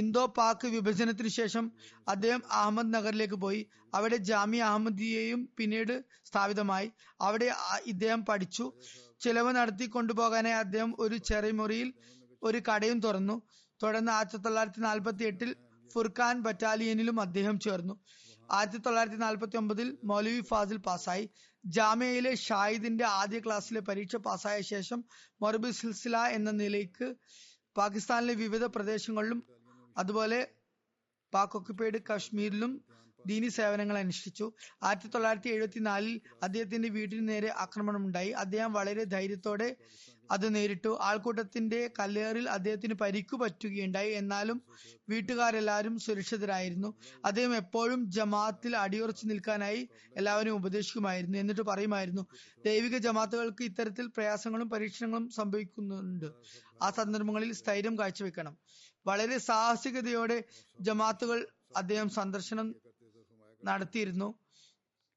ഇന്തോ പാക് വിഭജനത്തിന് ശേഷം അദ്ദേഹം അഹമ്മദ് നഗറിലേക്ക് പോയി. അവിടെ ജാമി അഹമ്മദിയെയും പിന്നീട് സ്ഥാപിതമായി. അവിടെ ഇദ്ദേഹം പഠിച്ചു. ചിലവ് നടത്തി കൊണ്ടുപോകാനായി അദ്ദേഹം ഒരു ചെറിയ മുറിയിൽ ഒരു കടയും തുറന്നു. തുടർന്ന് ആയിരത്തി തൊള്ളായിരത്തി നാൽപ്പത്തി എട്ടിൽ ഫുർഖാൻ ബറ്റാലിയനിലും അദ്ദേഹം ചേർന്നു. ആയിരത്തി തൊള്ളായിരത്തി നാൽപ്പത്തി ഒമ്പതിൽ മൗലവി ഫാസിൽ പാസ്സായി. ജാമ്യയിലെ ഷാഹിദിന്റെ ആദ്യ ക്ലാസ്സിലെ പരീക്ഷ പാസ്സായ ശേഷം മൊറബി സിൽസില എന്ന നിലയ്ക്ക് പാകിസ്ഥാനിലെ വിവിധ പ്രദേശങ്ങളിലും അതുപോലെ പാക് ഒക്യുപ്പൈഡ് കാശ്മീരിലും ദീനി സേവനങ്ങൾ അനുഷ്ഠിച്ചു. ആയിരത്തി തൊള്ളായിരത്തി എഴുപത്തിനാലിൽ അദ്ദേഹത്തിന്റെ വീടിന് നേരെ ആക്രമണമുണ്ടായി. അദ്ദേഹം വളരെ ധൈര്യത്തോടെ അത് നേരിട്ടു. ആൾക്കൂട്ടത്തിന്റെ കല്ലേറിൽ അദ്ദേഹത്തിന് പരിക്കു പറ്റുകയുണ്ടായി. എന്നാലും വീട്ടുകാരെല്ലാവരും സുരക്ഷിതരായിരുന്നു. അദ്ദേഹം എപ്പോഴും ജമാത്തിൽ അടിയുറച്ചു നിൽക്കാനായി എല്ലാവരും ഉപദേശിക്കുമായിരുന്നു. എന്നിട്ട് പറയുമായിരുന്നു ദൈവിക ജമാത്തുകൾക്ക് ഇത്തരത്തിൽ പ്രയാസങ്ങളും പരീക്ഷണങ്ങളും സംഭവിക്കുന്നുണ്ട്. ആ സന്ദർഭങ്ങളിൽ സ്ഥൈര്യം കാഴ്ചവെക്കണം. വളരെ സാഹസികതയോടെ ജമാത്തുകൾ അദ്ദേഹം സന്ദർശനം നടത്തിയിരുന്നു.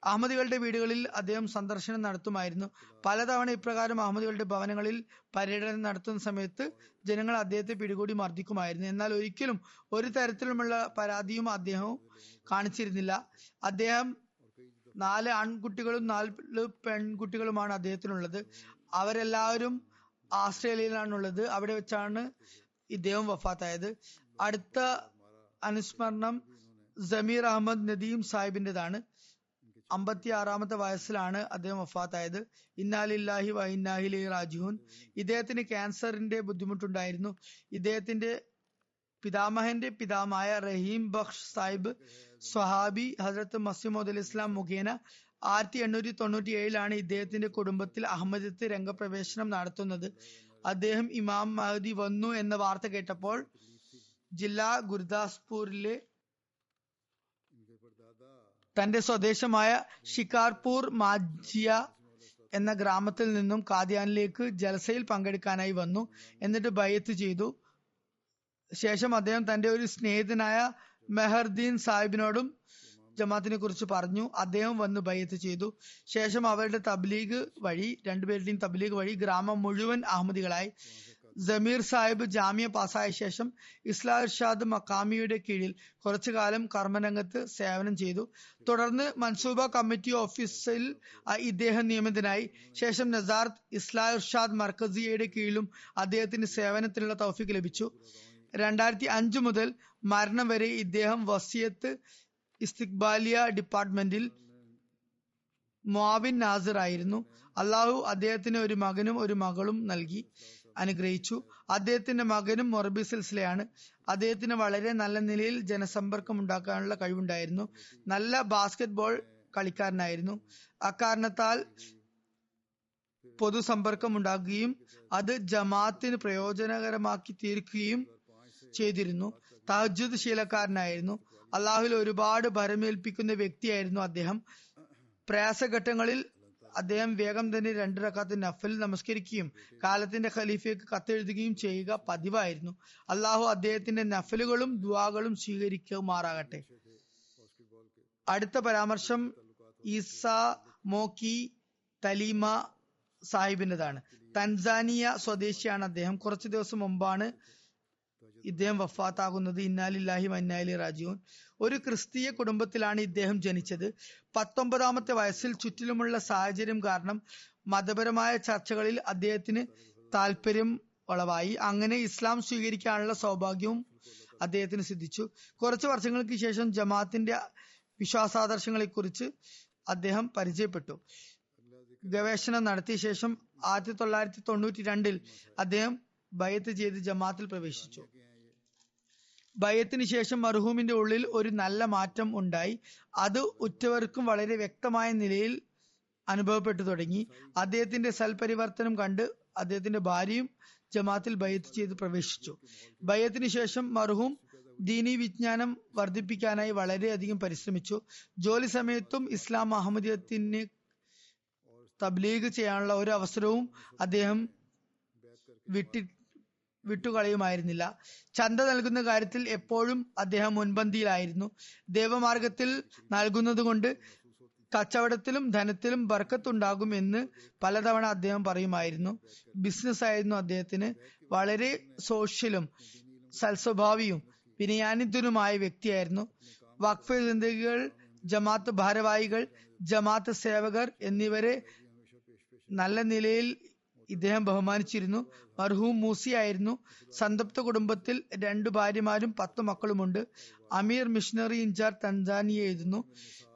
അഹമ്മദികളുടെ വീടുകളിൽ അദ്ദേഹം സന്ദർശനം നടത്തുമായിരുന്നു. പലതവണ ഇപ്രകാരം അഹമ്മദികളുടെ ഭവനങ്ങളിൽ പര്യടനം നടത്തുന്ന സമയത്ത് ജനങ്ങൾ അദ്ദേഹത്തെ പിടികൂടി മർദ്ദിക്കുമായിരുന്നു. എന്നാൽ ഒരിക്കലും ഒരു തരത്തിലുമുള്ള പരാതിയും അദ്ദേഹവും കാണിച്ചിരുന്നില്ല. അദ്ദേഹം നാല് ആൺകുട്ടികളും നാല് പെൺകുട്ടികളുമാണ് അദ്ദേഹത്തിനുള്ളത്. അവരെല്ലാവരും ആസ്ട്രേലിയയിലാണുള്ളത്. അവിടെ വെച്ചാണ് ഇദ്ദേഹം വഫാത്തായത്. അടുത്ത അനുസ്മരണം സമീർ അഹമ്മദ് നദീം സാഹിബിന്റേതാണ്. അമ്പത്തി ആറാമത്തെ വയസ്സിലാണ് അദ്ദേഹം വഫാത്തായത്. ഇന്നാലില്ലാഹി വ ഇന്നാഹിലി റാജുഹുൻ ഇദ്ദേഹത്തിന് ക്യാൻസറിന്റെ ബുദ്ധിമുട്ടുണ്ടായിരുന്നു. ഇദ്ദേഹത്തിന്റെ പിതാമഹന്റെ പിതാമായ റഹീം ബഖ്ഷ് സാഹിബ് സ്വഹാബി ഹസരത്ത് മസിമോദ് അലി ഇസ്ലാം മുഖേന ആയിരത്തി എണ്ണൂറ്റി തൊണ്ണൂറ്റി ഏഴിലാണ് ഇദ്ദേഹത്തിന്റെ കുടുംബത്തിൽ അഹമ്മദത്ത് രംഗപ്രവേശനം നടത്തുന്നത്. അദ്ദേഹം ഇമാം മഹദി വന്നു എന്ന വാർത്ത കേട്ടപ്പോൾ ജില്ലാ ഗുരുദാസ്പൂരിലെ തന്റെ സ്വദേശമായ ഷിക്കാർപൂർ മാജിയ എന്ന ഗ്രാമത്തിൽ നിന്നും കാദ്യാനിലേക്ക് ജലസയിൽ പങ്കെടുക്കാനായി വന്നു. എന്നിട്ട് ഭയത്ത് ചെയ്തു. ശേഷം അദ്ദേഹം തന്റെ ഒരു സ്നേഹിതനായ മെഹർദീൻ സാഹിബിനോടും ജമാത്തിനെ കുറിച്ച് പറഞ്ഞു. അദ്ദേഹം വന്ന് ബയ്യത്ത് ചെയ്തു. ശേഷം അവരുടെ തബ്ലീഗ് വഴി രണ്ടുപേരുടെയും തബ്ലീഗ് വഴി ഗ്രാമം മുഴുവൻ അഹമ്മദികളായി. ജമീർ സാഹിബ് ജാമ്യ പാസ്സായ ശേഷം ഇസ്ലാ ഇർഷാദ് മക്കാമിയുടെ കീഴിൽ കുറച്ചു കാലം കർമ്മരംഗത്ത് സേവനം ചെയ്തു. തുടർന്ന് മൻസൂബ കമ്മിറ്റി ഓഫീസിൽ ഇദ്ദേഹം നിയമിതനായി. ശേഷം നസാർത്ത് ഇസ്ലാ ഇർഷാദ് മർക്കസിയയുടെ കീഴിലും അദ്ദേഹത്തിന് സേവനത്തിനുള്ള തൗഫീക്ക് ലഭിച്ചു. രണ്ടായിരത്തി അഞ്ചു മുതൽ മരണം വരെ ഇദ്ദേഹം വസിയത്ത് ഇസ്തിക്ബാലിയ ഡിപ്പാർട്ട്മെന്റിൽ മുവിൻ നാസിർ ആയിരുന്നു. അള്ളാഹു അദ്ദേഹത്തിന് ഒരു മകനും ഒരു മകളും നൽകി അനുഗ്രഹിച്ചു. അദ്ദേഹത്തിന്റെ മകനും മൊറബി സിൽസിലയാണ്. അദ്ദേഹത്തിന് വളരെ നല്ല നിലയിൽ ജനസമ്പർക്കം ഉണ്ടാക്കാനുള്ള കഴിവുണ്ടായിരുന്നു. നല്ല ബാസ്കറ്റ് ബോൾ കളിക്കാരനായിരുന്നു. അക്കാരണത്താൽ പൊതുസമ്പർക്കം ഉണ്ടാക്കുകയും അത് ജമാഅത്തിന് പ്രയോജനകരമാക്കി തീർക്കുകയും ചെയ്തിരുന്നു. തഹജുദ് ശീലക്കാരനായിരുന്നു. അള്ളാഹുൽ ഒരുപാട് ഭരമേൽപ്പിക്കുന്ന വ്യക്തിയായിരുന്നു അദ്ദേഹം. പ്രയാസഘട്ടങ്ങളിൽ അദ്ദേഹം വേഗം തന്നെ രണ്ട് റക്കാത്ത് നഫൽ നമസ്കരിക്കുകയും കാലത്തിന്റെ ഖലീഫയ്ക്ക് കത്തെഴുതുകയും ചെയ്യുക പതിവായിരുന്നു. അള്ളാഹു അദ്ദേഹത്തിന്റെ നഫലുകളും ദുവാകളും സ്വീകരിക്കുമാറാകട്ടെ. അടുത്ത പരാമർശം ഈസ മോക്കി തലീമ സാഹിബിന്റെതാണ്. തൻസാനിയ സ്വദേശിയാണ് അദ്ദേഹം. കുറച്ച് ദിവസം മുമ്പാണ് ഇദ്ദേഹം വഫാത്താകുന്നത് ഇന്നാലില്ലാഹി മന്നാലി റാജീവൻ ഒരു ക്രിസ്തീയ കുടുംബത്തിലാണ് ഇദ്ദേഹം ജനിച്ചത്. പത്തൊമ്പതാമത്തെ വയസ്സിൽ ചുറ്റിലുമുള്ള സാഹചര്യം കാരണം മതപരമായ ചർച്ചകളിൽ അദ്ദേഹത്തിന് താല്പര്യം വളവായി അങ്ങനെ ഇസ്ലാം സ്വീകരിക്കാനുള്ള സൗഭാഗ്യവും അദ്ദേഹത്തിന് സിദ്ധിച്ചു. കുറച്ച് വർഷങ്ങൾക്ക് ശേഷം ജമാഅത്തിന്റെ വിശ്വാസാദർശങ്ങളെക്കുറിച്ച് അദ്ദേഹം പരിചയപ്പെട്ടു. ഗവേഷണം നടത്തിയ ശേഷം ആയിരത്തി തൊള്ളായിരത്തി തൊണ്ണൂറ്റി രണ്ടിൽ അദ്ദേഹം ബയത്ത് ചെയ്ത് ജമാഅത്തിൽ പ്രവേശിച്ചു. ഭയത്തിന് ശേഷം മർഹൂമിന്റെ ഉള്ളിൽ ഒരു നല്ല മാറ്റം ഉണ്ടായി. അത് ഉറ്റവർക്കും വളരെ വ്യക്തമായ നിലയിൽ അനുഭവപ്പെട്ടു തുടങ്ങി. അദ്ദേഹത്തിന്റെ സൽപരിവർത്തനം കണ്ട് അദ്ദേഹത്തിന്റെ ഭാര്യയും ജമാത്തിൽ ബയത്ത് ചെയ്ത് പ്രവേശിച്ചു. ഭയത്തിന് ശേഷം മർഹൂം ദീനി വിജ്ഞാനം വർദ്ധിപ്പിക്കാനായി വളരെയധികം പരിശ്രമിച്ചു. ജോലി സമയത്തും ഇസ്ലാം അഹമ്മദിയത്തിന് തബ്ലീഗ് ചെയ്യാനുള്ള ഒരു അവസരവും അദ്ദേഹം വിട്ടി വിട്ടുകളയുമായിരുന്നില്ല. ചന്ത നൽകുന്ന കാര്യത്തിൽ എപ്പോഴും അദ്ദേഹം മുൻപന്തിയിലായിരുന്നു. ദേവമാർഗത്തിൽ നൽകുന്നത് കൊണ്ട് കച്ചവടത്തിലും ധനത്തിലും ബർക്കത്തുണ്ടാകും എന്ന് പലതവണ അദ്ദേഹം പറയുമായിരുന്നു. ബിസിനസ് ആയിരുന്നു അദ്ദേഹത്തിന്. വളരെ സോഷ്യലും സൽസ്വഭാവിയും വിനയാനിതനുമായ വ്യക്തിയായിരുന്നു. വഖഫ് ജിന്ദഗികൾ ജമാഅത്ത് ഭാരവാഹികൾ ജമാഅത്ത് സേവകർ എന്നിവരെ നല്ല നിലയിൽ ഇദ്ദേഹം ബഹുമാനിച്ചിരുന്നു. മർഹൂം മൂസി ആയിരുന്നു. സന്തപ്ത കുടുംബത്തിൽ രണ്ടു ഭാര്യമാരും പത്ത് മക്കളുമുണ്ട്. അമീർ മിഷണറി ഇൻചാർജ് തൻസാനിയ എഴുതുന്നു.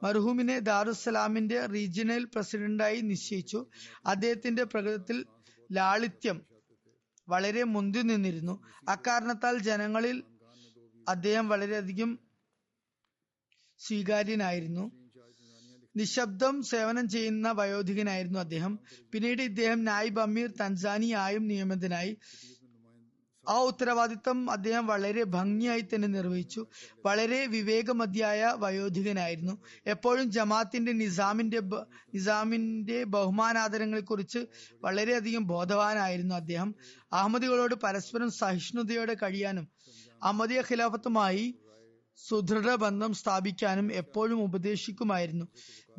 മർഹൂമിനെ ദാറുസലാമിന്റെ റീജിയണൽ പ്രസിഡന്റായി നിശ്ചയിച്ചു. അദ്ദേഹത്തിന്റെ പ്രകൃതത്തിൽ ലാളിത്യം വളരെ മുന്തി നിന്നിരുന്നു. അക്കാരണത്താൽ ജനങ്ങളിൽ അദ്ദേഹം വളരെയധികം സ്വീകാര്യനായിരുന്നു. നിശബ്ദം സേവനം ചെയ്യുന്ന വയോധികനായിരുന്നു അദ്ദേഹം. പിന്നീട് ഇദ്ദേഹം നായിബ് അമീർ തൻസാനിയായും നിയമിതനായി ആ ഉത്തരവാദിത്തം അദ്ദേഹം വളരെ ഭംഗിയായി തന്നെ നിർവഹിച്ചു. വളരെ വിവേകമതിയായ വയോധികനായിരുന്നു. എപ്പോഴും ജമാത്തിന്റെ നിസാമിന്റെ നിസാമിന്റെ ബഹുമാനാദരങ്ങളെ കുറിച്ച് വളരെയധികം ബോധവാനായിരുന്നു അദ്ദേഹം. അഹമ്മദികളോട് പരസ്പരം സഹിഷ്ണുതയോടെ കഴിയാനും അഹമ്മദിയ ഖിലാഫത്തുമായി സുദൃഢ ബന്ധം സ്ഥാപിക്കാനും എപ്പോഴും ഉപദേശിക്കുമായിരുന്നു.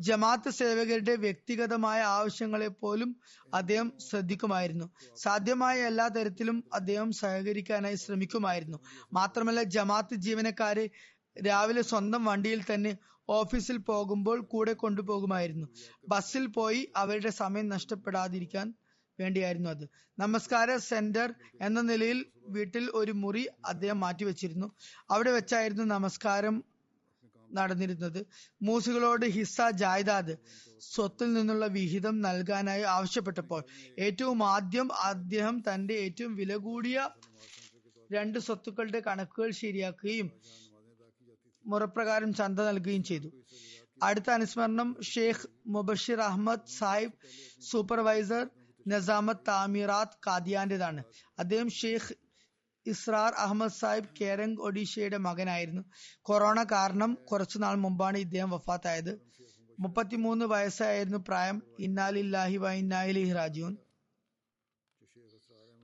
ജമാഅത്ത് സേവകരുടെ വ്യക്തിഗതമായ ആവശ്യങ്ങളെ പോലും അദ്ദേഹം ശ്രദ്ധിക്കുമായിരുന്നു. സാധ്യമായ എല്ലാ തരത്തിലും അദ്ദേഹം സഹകരിക്കാനായി ശ്രമിക്കുമായിരുന്നു. മാത്രമല്ല ജമാഅത്ത് ജീവനക്കാരെ രാവിലെ സ്വന്തം വണ്ടിയിൽ തന്നെ ഓഫീസിൽ പോകുമ്പോൾ കൂടെ കൊണ്ടുപോകുമായിരുന്നു. ബസ്സിൽ പോയി അവരുടെ സമയം നഷ്ടപ്പെടാതിരിക്കാൻ വേണ്ടിയായിരുന്നു അത്. നമസ്കാര സെന്റർ എന്ന നിലയിൽ വീട്ടിൽ ഒരു മുറി അദ്ദേഹം മാറ്റിവെച്ചിരുന്നു. അവിടെ വെച്ചായിരുന്നു നമസ്കാരം നടന്നിരുന്നത്. മൂസുകളോട് ഹിസ്സ ജായ്ദാദ് സ്വത്തിൽ നിന്നുള്ള വിഹിതം നൽകാനായി ആവശ്യപ്പെട്ടപ്പോൾ ഏറ്റവും ആദ്യം അദ്ദേഹം തന്റെ ഏറ്റവും വില കൂടിയ രണ്ട് സ്വത്തുക്കളുടെ കണക്കുകൾ ശരിയാക്കുകയും മുറപ്രകാരം ചന്ത നൽകുകയും ചെയ്തു. അടുത്ത അനുസ്മരണം ഷെയ്ഖ് മുബഷിർ അഹമ്മദ് സാഹിബ് സൂപ്പർവൈസർ നസാമത്ത് താമീറാത്ത് കാദിയാന്റേതാണ് അദ്ദേഹം ഷെയ്ഖ് ഇസ്രാർ അഹമ്മദ് സാഹിബ് കേരങ് ഒഡീഷയുടെ മകനായിരുന്നു. കൊറോണ കാരണം കുറച്ചു നാൾ മുമ്പാണ് ഇദ്ദേഹം വഫാത്തായത്. മുപ്പത്തിമൂന്ന് വയസ്സായിരുന്നു പ്രായം. ഇന്നാലില്ലാഹി വൈനായി റാജുൻ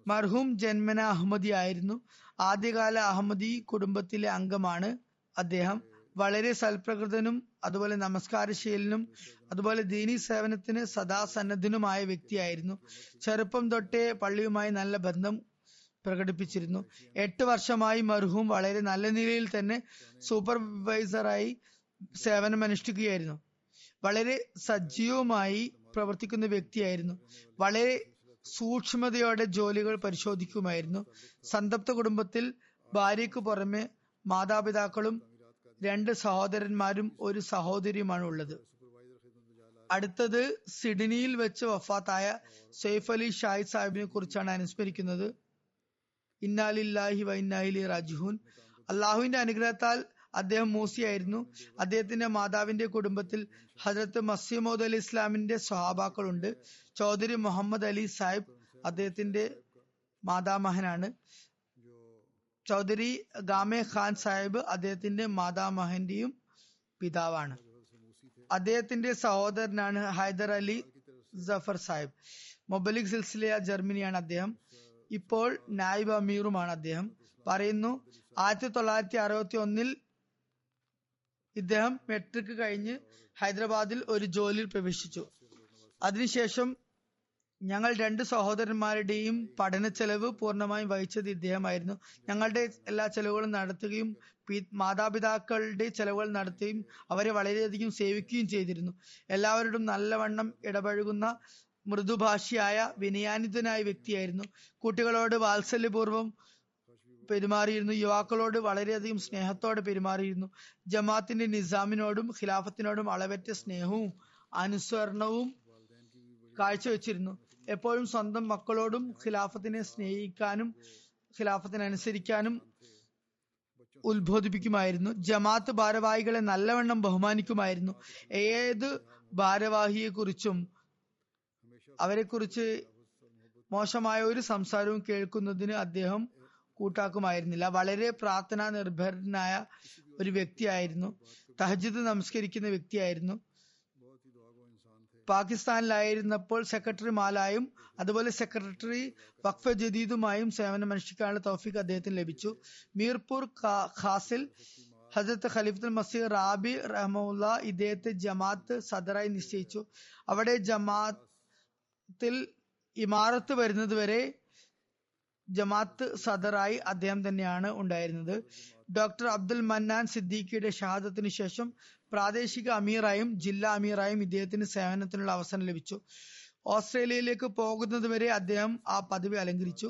മർഹൂം ജന്മന അഹമ്മദി ആയിരുന്നു. ആദ്യകാല അഹമ്മദി കുടുംബത്തിലെ അംഗമാണ് അദ്ദേഹം. വളരെ സൽപ്രകൃതനും അതുപോലെ നമസ്കാരശീലനും അതുപോലെ ദീനി സേവനത്തിന് സദാസന്നദ്ധനുമായ വ്യക്തിയായിരുന്നു. ചെറുപ്പം തൊട്ടേ പള്ളിയുമായി നല്ല ബന്ധം പ്രകടിപ്പിച്ചിരുന്നു. എട്ട് വർഷമായി മർഹൂം വളരെ നല്ല നിലയിൽ തന്നെ സൂപ്പർവൈസറായി സേവനം അനുഷ്ഠിക്കുകയായിരുന്നു വളരെ സജീവമായി പ്രവർത്തിക്കുന്ന വ്യക്തിയായിരുന്നു. വളരെ സൂക്ഷ്മതയോടെ ജോലികൾ പരിശോധിക്കുമായിരുന്നു. സന്തപ്ത കുടുംബത്തിൽ ഭാര്യയ്ക്ക് പുറമെ മാതാപിതാക്കളും രണ്ട് സഹോദരന്മാരും ഒരു സഹോദരിയുമാണ് ഉള്ളത് അടുത്തത് സിഡ്നിയിൽ വെച്ച് വഫാത്തായ സെയ്ഫ് അലി ഷാഹിദ് സാഹിബിനെ കുറിച്ചാണ് അനുസ്മരിക്കുന്നത്. ഇന്നാലില്ലാഹി വൈന്നാലി റാജുഹൂൻ അള്ളാഹുവിന്റെ അനുഗ്രഹത്താൽ അദ്ദേഹം മൂസിയായിരുന്നു. അദ്ദേഹത്തിന്റെ മാതാവിന്റെ കുടുംബത്തിൽ ഹജരത്ത് മസീമോദ് അലി ഇസ്ലാമിന്റെ സ്വഹാബാക്കളുണ്ട്. ചൗധരി മുഹമ്മദ് അലി സാഹിബ് അദ്ദേഹത്തിന്റെ മാതാമഹനാണ്. ചൗധരി ഗാമെ ഖാൻ സാഹിബ് അദ്ദേഹത്തിന്റെ മാതാമഹന്റെയും പിതാവാണ്. അദ്ദേഹത്തിന്റെ സഹോദരനാണ് ഹൈദർ അലി ജഫർ സാഹിബ്. മൊബലിക് സിൽസിലിയ ജർമ്മനിയാണ് അദ്ദേഹം. ഇപ്പോൾ നായിബ് അമീറുമാണ് അദ്ദേഹം. പറയുന്നു ആയിരത്തി തൊള്ളായിരത്തി അറുപത്തി ഒന്നിൽ ഇദ്ദേഹം മെട്രിക് കഴിഞ്ഞ് ഹൈദരാബാദിൽ ഒരു ജോലിയിൽ പ്രവേശിച്ചു. അതിനുശേഷം ഞങ്ങൾ രണ്ട് സഹോദരന്മാരുടെയും പഠന ചെലവ് പൂർണമായും വഹിച്ചത് ഇദ്ദേഹമായിരുന്നു. ഞങ്ങളുടെ എല്ലാ ചെലവുകളും നടത്തുകയും മാതാപിതാക്കളുടെ ചെലവുകൾ നടത്തുകയും അവരെ വളരെയധികം സേവിക്കുകയും ചെയ്തിരുന്നു. എല്ലാവരോടും നല്ലവണ്ണം ഇടപഴകുന്ന മൃദുഭാഷിയായ വിനയാനിതനായ വ്യക്തിയായിരുന്നു. കുട്ടികളോട് വാത്സല്യപൂർവം പെരുമാറിയിരുന്നു. യുവാക്കളോട് വളരെയധികം സ്നേഹത്തോടെ പെരുമാറിയിരുന്നു. ജമാഅത്തിന്റെ നിസാമിനോടും ഖിലാഫത്തിനോടും അളവറ്റ സ്നേഹവും അനുസരണവും കാഴ്ചവെച്ചിരുന്നു. എപ്പോഴും സ്വന്തം മക്കളോടും ഖിലാഫത്തിനെ സ്നേഹിക്കാനും ഖിലാഫത്തിനെ അനുസരിക്കാനും ഉത്ബോധിപ്പിക്കുമായിരുന്നു. ജമാഅത്ത് ഭാരവാഹികളെ നല്ലവണ്ണം ബഹുമാനിക്കുമായിരുന്നു. ഏത് ഭാരവാഹിയെ കുറിച്ചും അവരെക്കുറിച്ച് മോശമായ ഒരു സംസാരവും കേൾക്കുന്നതിന് അദ്ദേഹം കൂട്ടാക്കുമായിരുന്നില്ല. വളരെ പ്രാർത്ഥനാ നിർഭരനായ ഒരു വ്യക്തിയായിരുന്നു. തഹജിദ് നമസ്കരിക്കുന്ന വ്യക്തിയായിരുന്നു. പാകിസ്ഥാനിലായിരുന്നപ്പോൾ സെക്രട്ടറിമാലായും അതുപോലെ സെക്രട്ടറി വഖഫ് ജദീദുമായും സേവനം അനുഷ്ഠിക്കാനുള്ള തൗഫീഖ് അദ്ദേഹത്തിന് ലഭിച്ചു. മീർപൂർ ഖാസിൽ ഹസരത്ത് ഖലീഫുൽ മസീർ റാബി റഹമുല്ല ഇദ്ദേഹത്തെ ജമാഅത്ത് സദറായി നിശ്ചയിച്ചു. അവിടെ ജമാഅത്തിൽ ഇമാറത്ത് വരുന്നത് വരെ ജമാഅത്ത് സദറായി അദ്ദേഹം തന്നെയാണ് ഉണ്ടായിരുന്നത്. ഡോക്ടർ അബ്ദുൽ മന്നാൻ സിദ്ദീഖിയുടെ ഷഹാദത്തിന് ശേഷം പ്രാദേശിക അമീറായും ജില്ലാ അമീറായും ഇദ്ദേഹത്തിന് സേവനത്തിനുള്ള അവസരം ലഭിച്ചു. ഓസ്ട്രേലിയയിലേക്ക് പോകുന്നതുവരെ അദ്ദേഹം ആ പദവി അലങ്കരിച്ചു.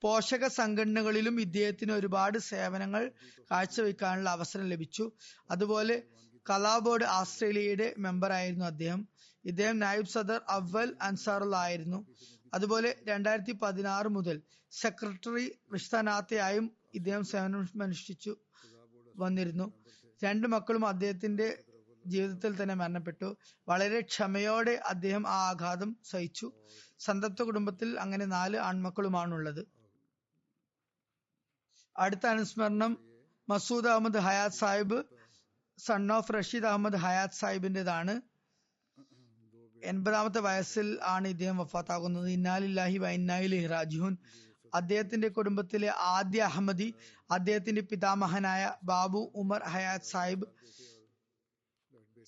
പോഷക സംഘടനകളിലും ഇദ്ദേഹത്തിന് ഒരുപാട് സേവനങ്ങൾ കാഴ്ചവെക്കാനുള്ള അവസരം ലഭിച്ചു. അതുപോലെ കലാ ബോർഡ് ഓസ്ട്രേലിയയുടെ മെമ്പറായിരുന്നു അദ്ദേഹം. ഇദ്ദേഹം നായിബ് സദർ അവൽ അൻസാറുള്ള ആയിരുന്നു. അതുപോലെ രണ്ടായിരത്തി പതിനാറ് മുതൽ സെക്രട്ടറി വിശ്വനാഥയായും ഇദ്ദേഹം സേവനം അനുഷ്ഠിച്ചു വന്നിരുന്നു. രണ്ട് മക്കളും അദ്ദേഹത്തിന്റെ ജീവിതത്തിൽ തന്നെ മരണപ്പെട്ടു. വളരെ ക്ഷമയോടെ അദ്ദേഹം ആ ആഘാതം സഹിച്ചു. സന്തപ്ത കുടുംബത്തിൽ അങ്ങനെ നാല് ആൺമക്കളുമാണുള്ളത്. അടുത്ത അനുസ്മരണം മസൂദ് അഹമ്മദ് ഹയാത് സാഹിബ് സൺ ഓഫ് റഷീദ് അഹമ്മദ് ഹയാത് സാഹിബിന്റെതാണ് എൺപതാമത്തെ വയസ്സിൽ ആണ് ഇദ്ദേഹം വഫാത്താകുന്നത്. ഇന്നാലില്ലാഹി വൈനായി റാജുഹുൻ അദ്ദേഹത്തിന്റെ കുടുംബത്തിലെ ആദ്യ അഹമ്മദി അദ്ദേഹത്തിന്റെ പിതാമഹനായ ബാബു ഉമർ ഹയാത് സാഹിബ്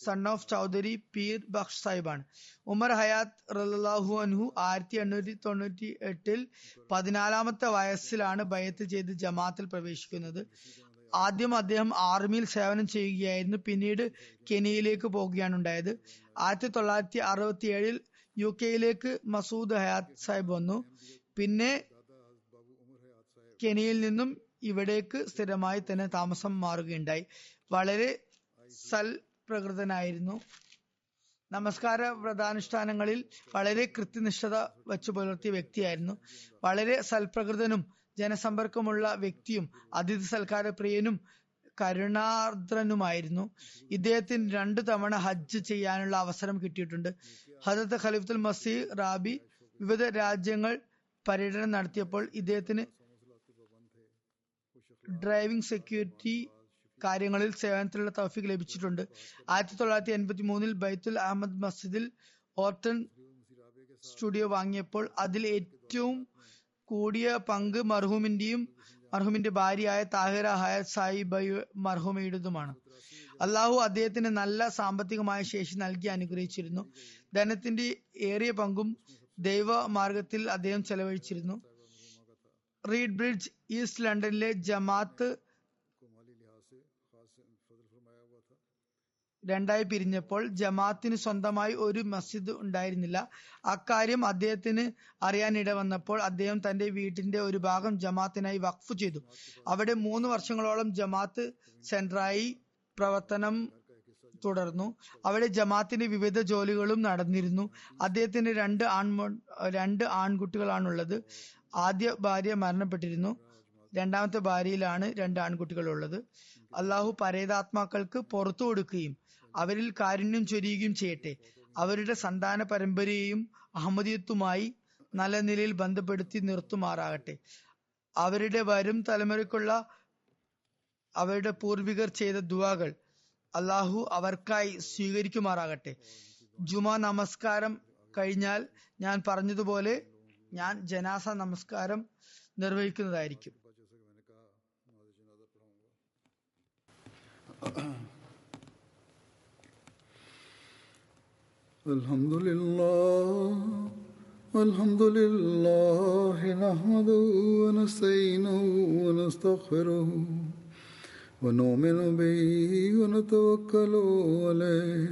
സൺ ഓഫ് ചൗധരി പീർ ബക്ഷ് സാഹിബാണ്. ഉമർ ഹയാത്ത് റലാഹു അൻഹു ആയിരത്തി എണ്ണൂറ്റി തൊണ്ണൂറ്റി എട്ടിൽ പതിനാലാമത്തെ വയസ്സിലാണ് ബയത്ത് ചെയ്ത് ജമാത്തിൽ പ്രവേശിക്കുന്നത്. ആദ്യം അദ്ദേഹം ആർമിയിൽ സേവനം ചെയ്യുകയായിരുന്നു. പിന്നീട് കെനിയയിലേക്ക് പോകുകയാണ് ഉണ്ടായത്. ആയിരത്തി തൊള്ളായിരത്തി അറുപത്തി ഏഴിൽ യു കെയിലേക്ക് മസൂദ് ഹയാത് സാഹിബ് വന്നു. പിന്നെ കെനിയയിൽ നിന്നും ഇവിടേക്ക് സ്ഥിരമായി തന്നെ താമസം മാറുകയുണ്ടായി. വളരെ സൽ പ്രകൃതനായിരുന്നു. നമസ്കാര വ്രതാനുഷ്ഠാനങ്ങളിൽ വളരെ കൃത്യനിഷ്ഠത വച്ചു പുലർത്തിയ വ്യക്തിയായിരുന്നു. വളരെ സൽപ്രകൃതനും ജനസമ്പർക്കമുള്ള വ്യക്തിയും അതിഥി സൽക്കാര പ്രിയനും കരുണാർദ്രനുമായിരുന്നു. ഇദ്ദേഹത്തിന് രണ്ടു തവണ ഹജ്ജ് ചെയ്യാനുള്ള അവസരം കിട്ടിയിട്ടുണ്ട്. ഹജത് ഖലീഫുൽ മസി റാബി വിവിധ രാജ്യങ്ങൾ പര്യടനം നടത്തിയപ്പോൾ ഇദ്ദേഹത്തിന് ഡ്രൈവിംഗ് സെക്യൂരിറ്റി കാര്യങ്ങളിൽ സേവനത്തിലുള്ള തൗഫീഖ് ലഭിച്ചിട്ടുണ്ട്. ആയിരത്തി തൊള്ളായിരത്തി എൺപത്തി മൂന്നിൽ ബൈത്തുൽ അഹമ്മദ് മസ്ജിദിൽ ഓർട്ടൺ സ്റ്റുഡിയോ വാങ്ങിയപ്പോൾ അതിൽ ഏറ്റവും കൂടിയ പങ്ക് മർഹൂമിന്റെയും മർഹൂമിന്റെ ഭാര്യയായ താഹിറ ഹയത് സാഹിബ് മർഹൂമയുടേതുമാണ്. അള്ളാഹു അദ്ദേഹത്തിന് നല്ല സാമ്പത്തികമായ ശേഷി നൽകി അനുഗ്രഹിച്ചിരുന്നു. ധനത്തിന്റെ ഏറിയ പങ്കും ദൈവ മാർഗത്തിൽ അദ്ദേഹം ചെലവഴിച്ചിരുന്നു. റീഡ് ബ്രിഡ്ജ് ഈസ്റ്റ് ലണ്ടനിലെ ജമാത്ത് രണ്ടായി പിരിഞ്ഞപ്പോൾ ജമാഅത്തിന് സ്വന്തമായി ഒരു മസ്ജിദ് ഉണ്ടായിരുന്നില്ല. അക്കാര്യം അദ്ദേഹത്തിന് അറിയാനിട വന്നപ്പോൾ അദ്ദേഹം തന്റെ വീട്ടിന്റെ ഒരു ഭാഗം ജമാഅത്തിനായി വഖഫ് ചെയ്തു. അവിടെ മൂന്ന് വർഷങ്ങളോളം ജമാഅത്ത് സെന്ററായി പ്രവർത്തനം തുടർന്നു. അവിടെ ജമാഅത്തിന്റെ വിവിധ ജോലികളും നടന്നിരുന്നു. അദ്ദേഹത്തിന് രണ്ട് ആൺ രണ്ട് ആൺകുട്ടികളാണുള്ളത്. ആദ്യ ഭാര്യ മരണപ്പെട്ടിരുന്നു. രണ്ടാമത്തെ ഭാര്യയിലാണ് രണ്ട് ആൺകുട്ടികൾ ഉള്ളത് അള്ളാഹു പരേതാത്മാക്കൾക്ക് പുറത്തു കൊടുക്കുകയും അവരിൽ കാരുണ്യം ചൊരിയുകയും ചെയ്യട്ടെ. അവരുടെ സന്താന പരമ്പരയെയും അഹമ്മദിയത്തുമായി നല്ല നിലയിൽ ബന്ധപ്പെടുത്തി നിർത്തുമാറാകട്ടെ. അവരുടെ വരും തലമുറയ്ക്കുള്ള അവരുടെ പൂർവികർ ചെയ്ത ദുവാകൾ അള്ളാഹു അവർക്കായി സ്വീകരിക്കുമാറാകട്ടെ. ജുമാ നമസ്കാരം കഴിഞ്ഞാൽ ഞാൻ പറഞ്ഞതുപോലെ ഞാൻ ജനാസ നമസ്കാരം നിർവഹിക്കുന്നതായിരിക്കും الحمد لله الحمد لله نحمده ونستعينه ونستغفره ونؤمن به ونتوكل عليه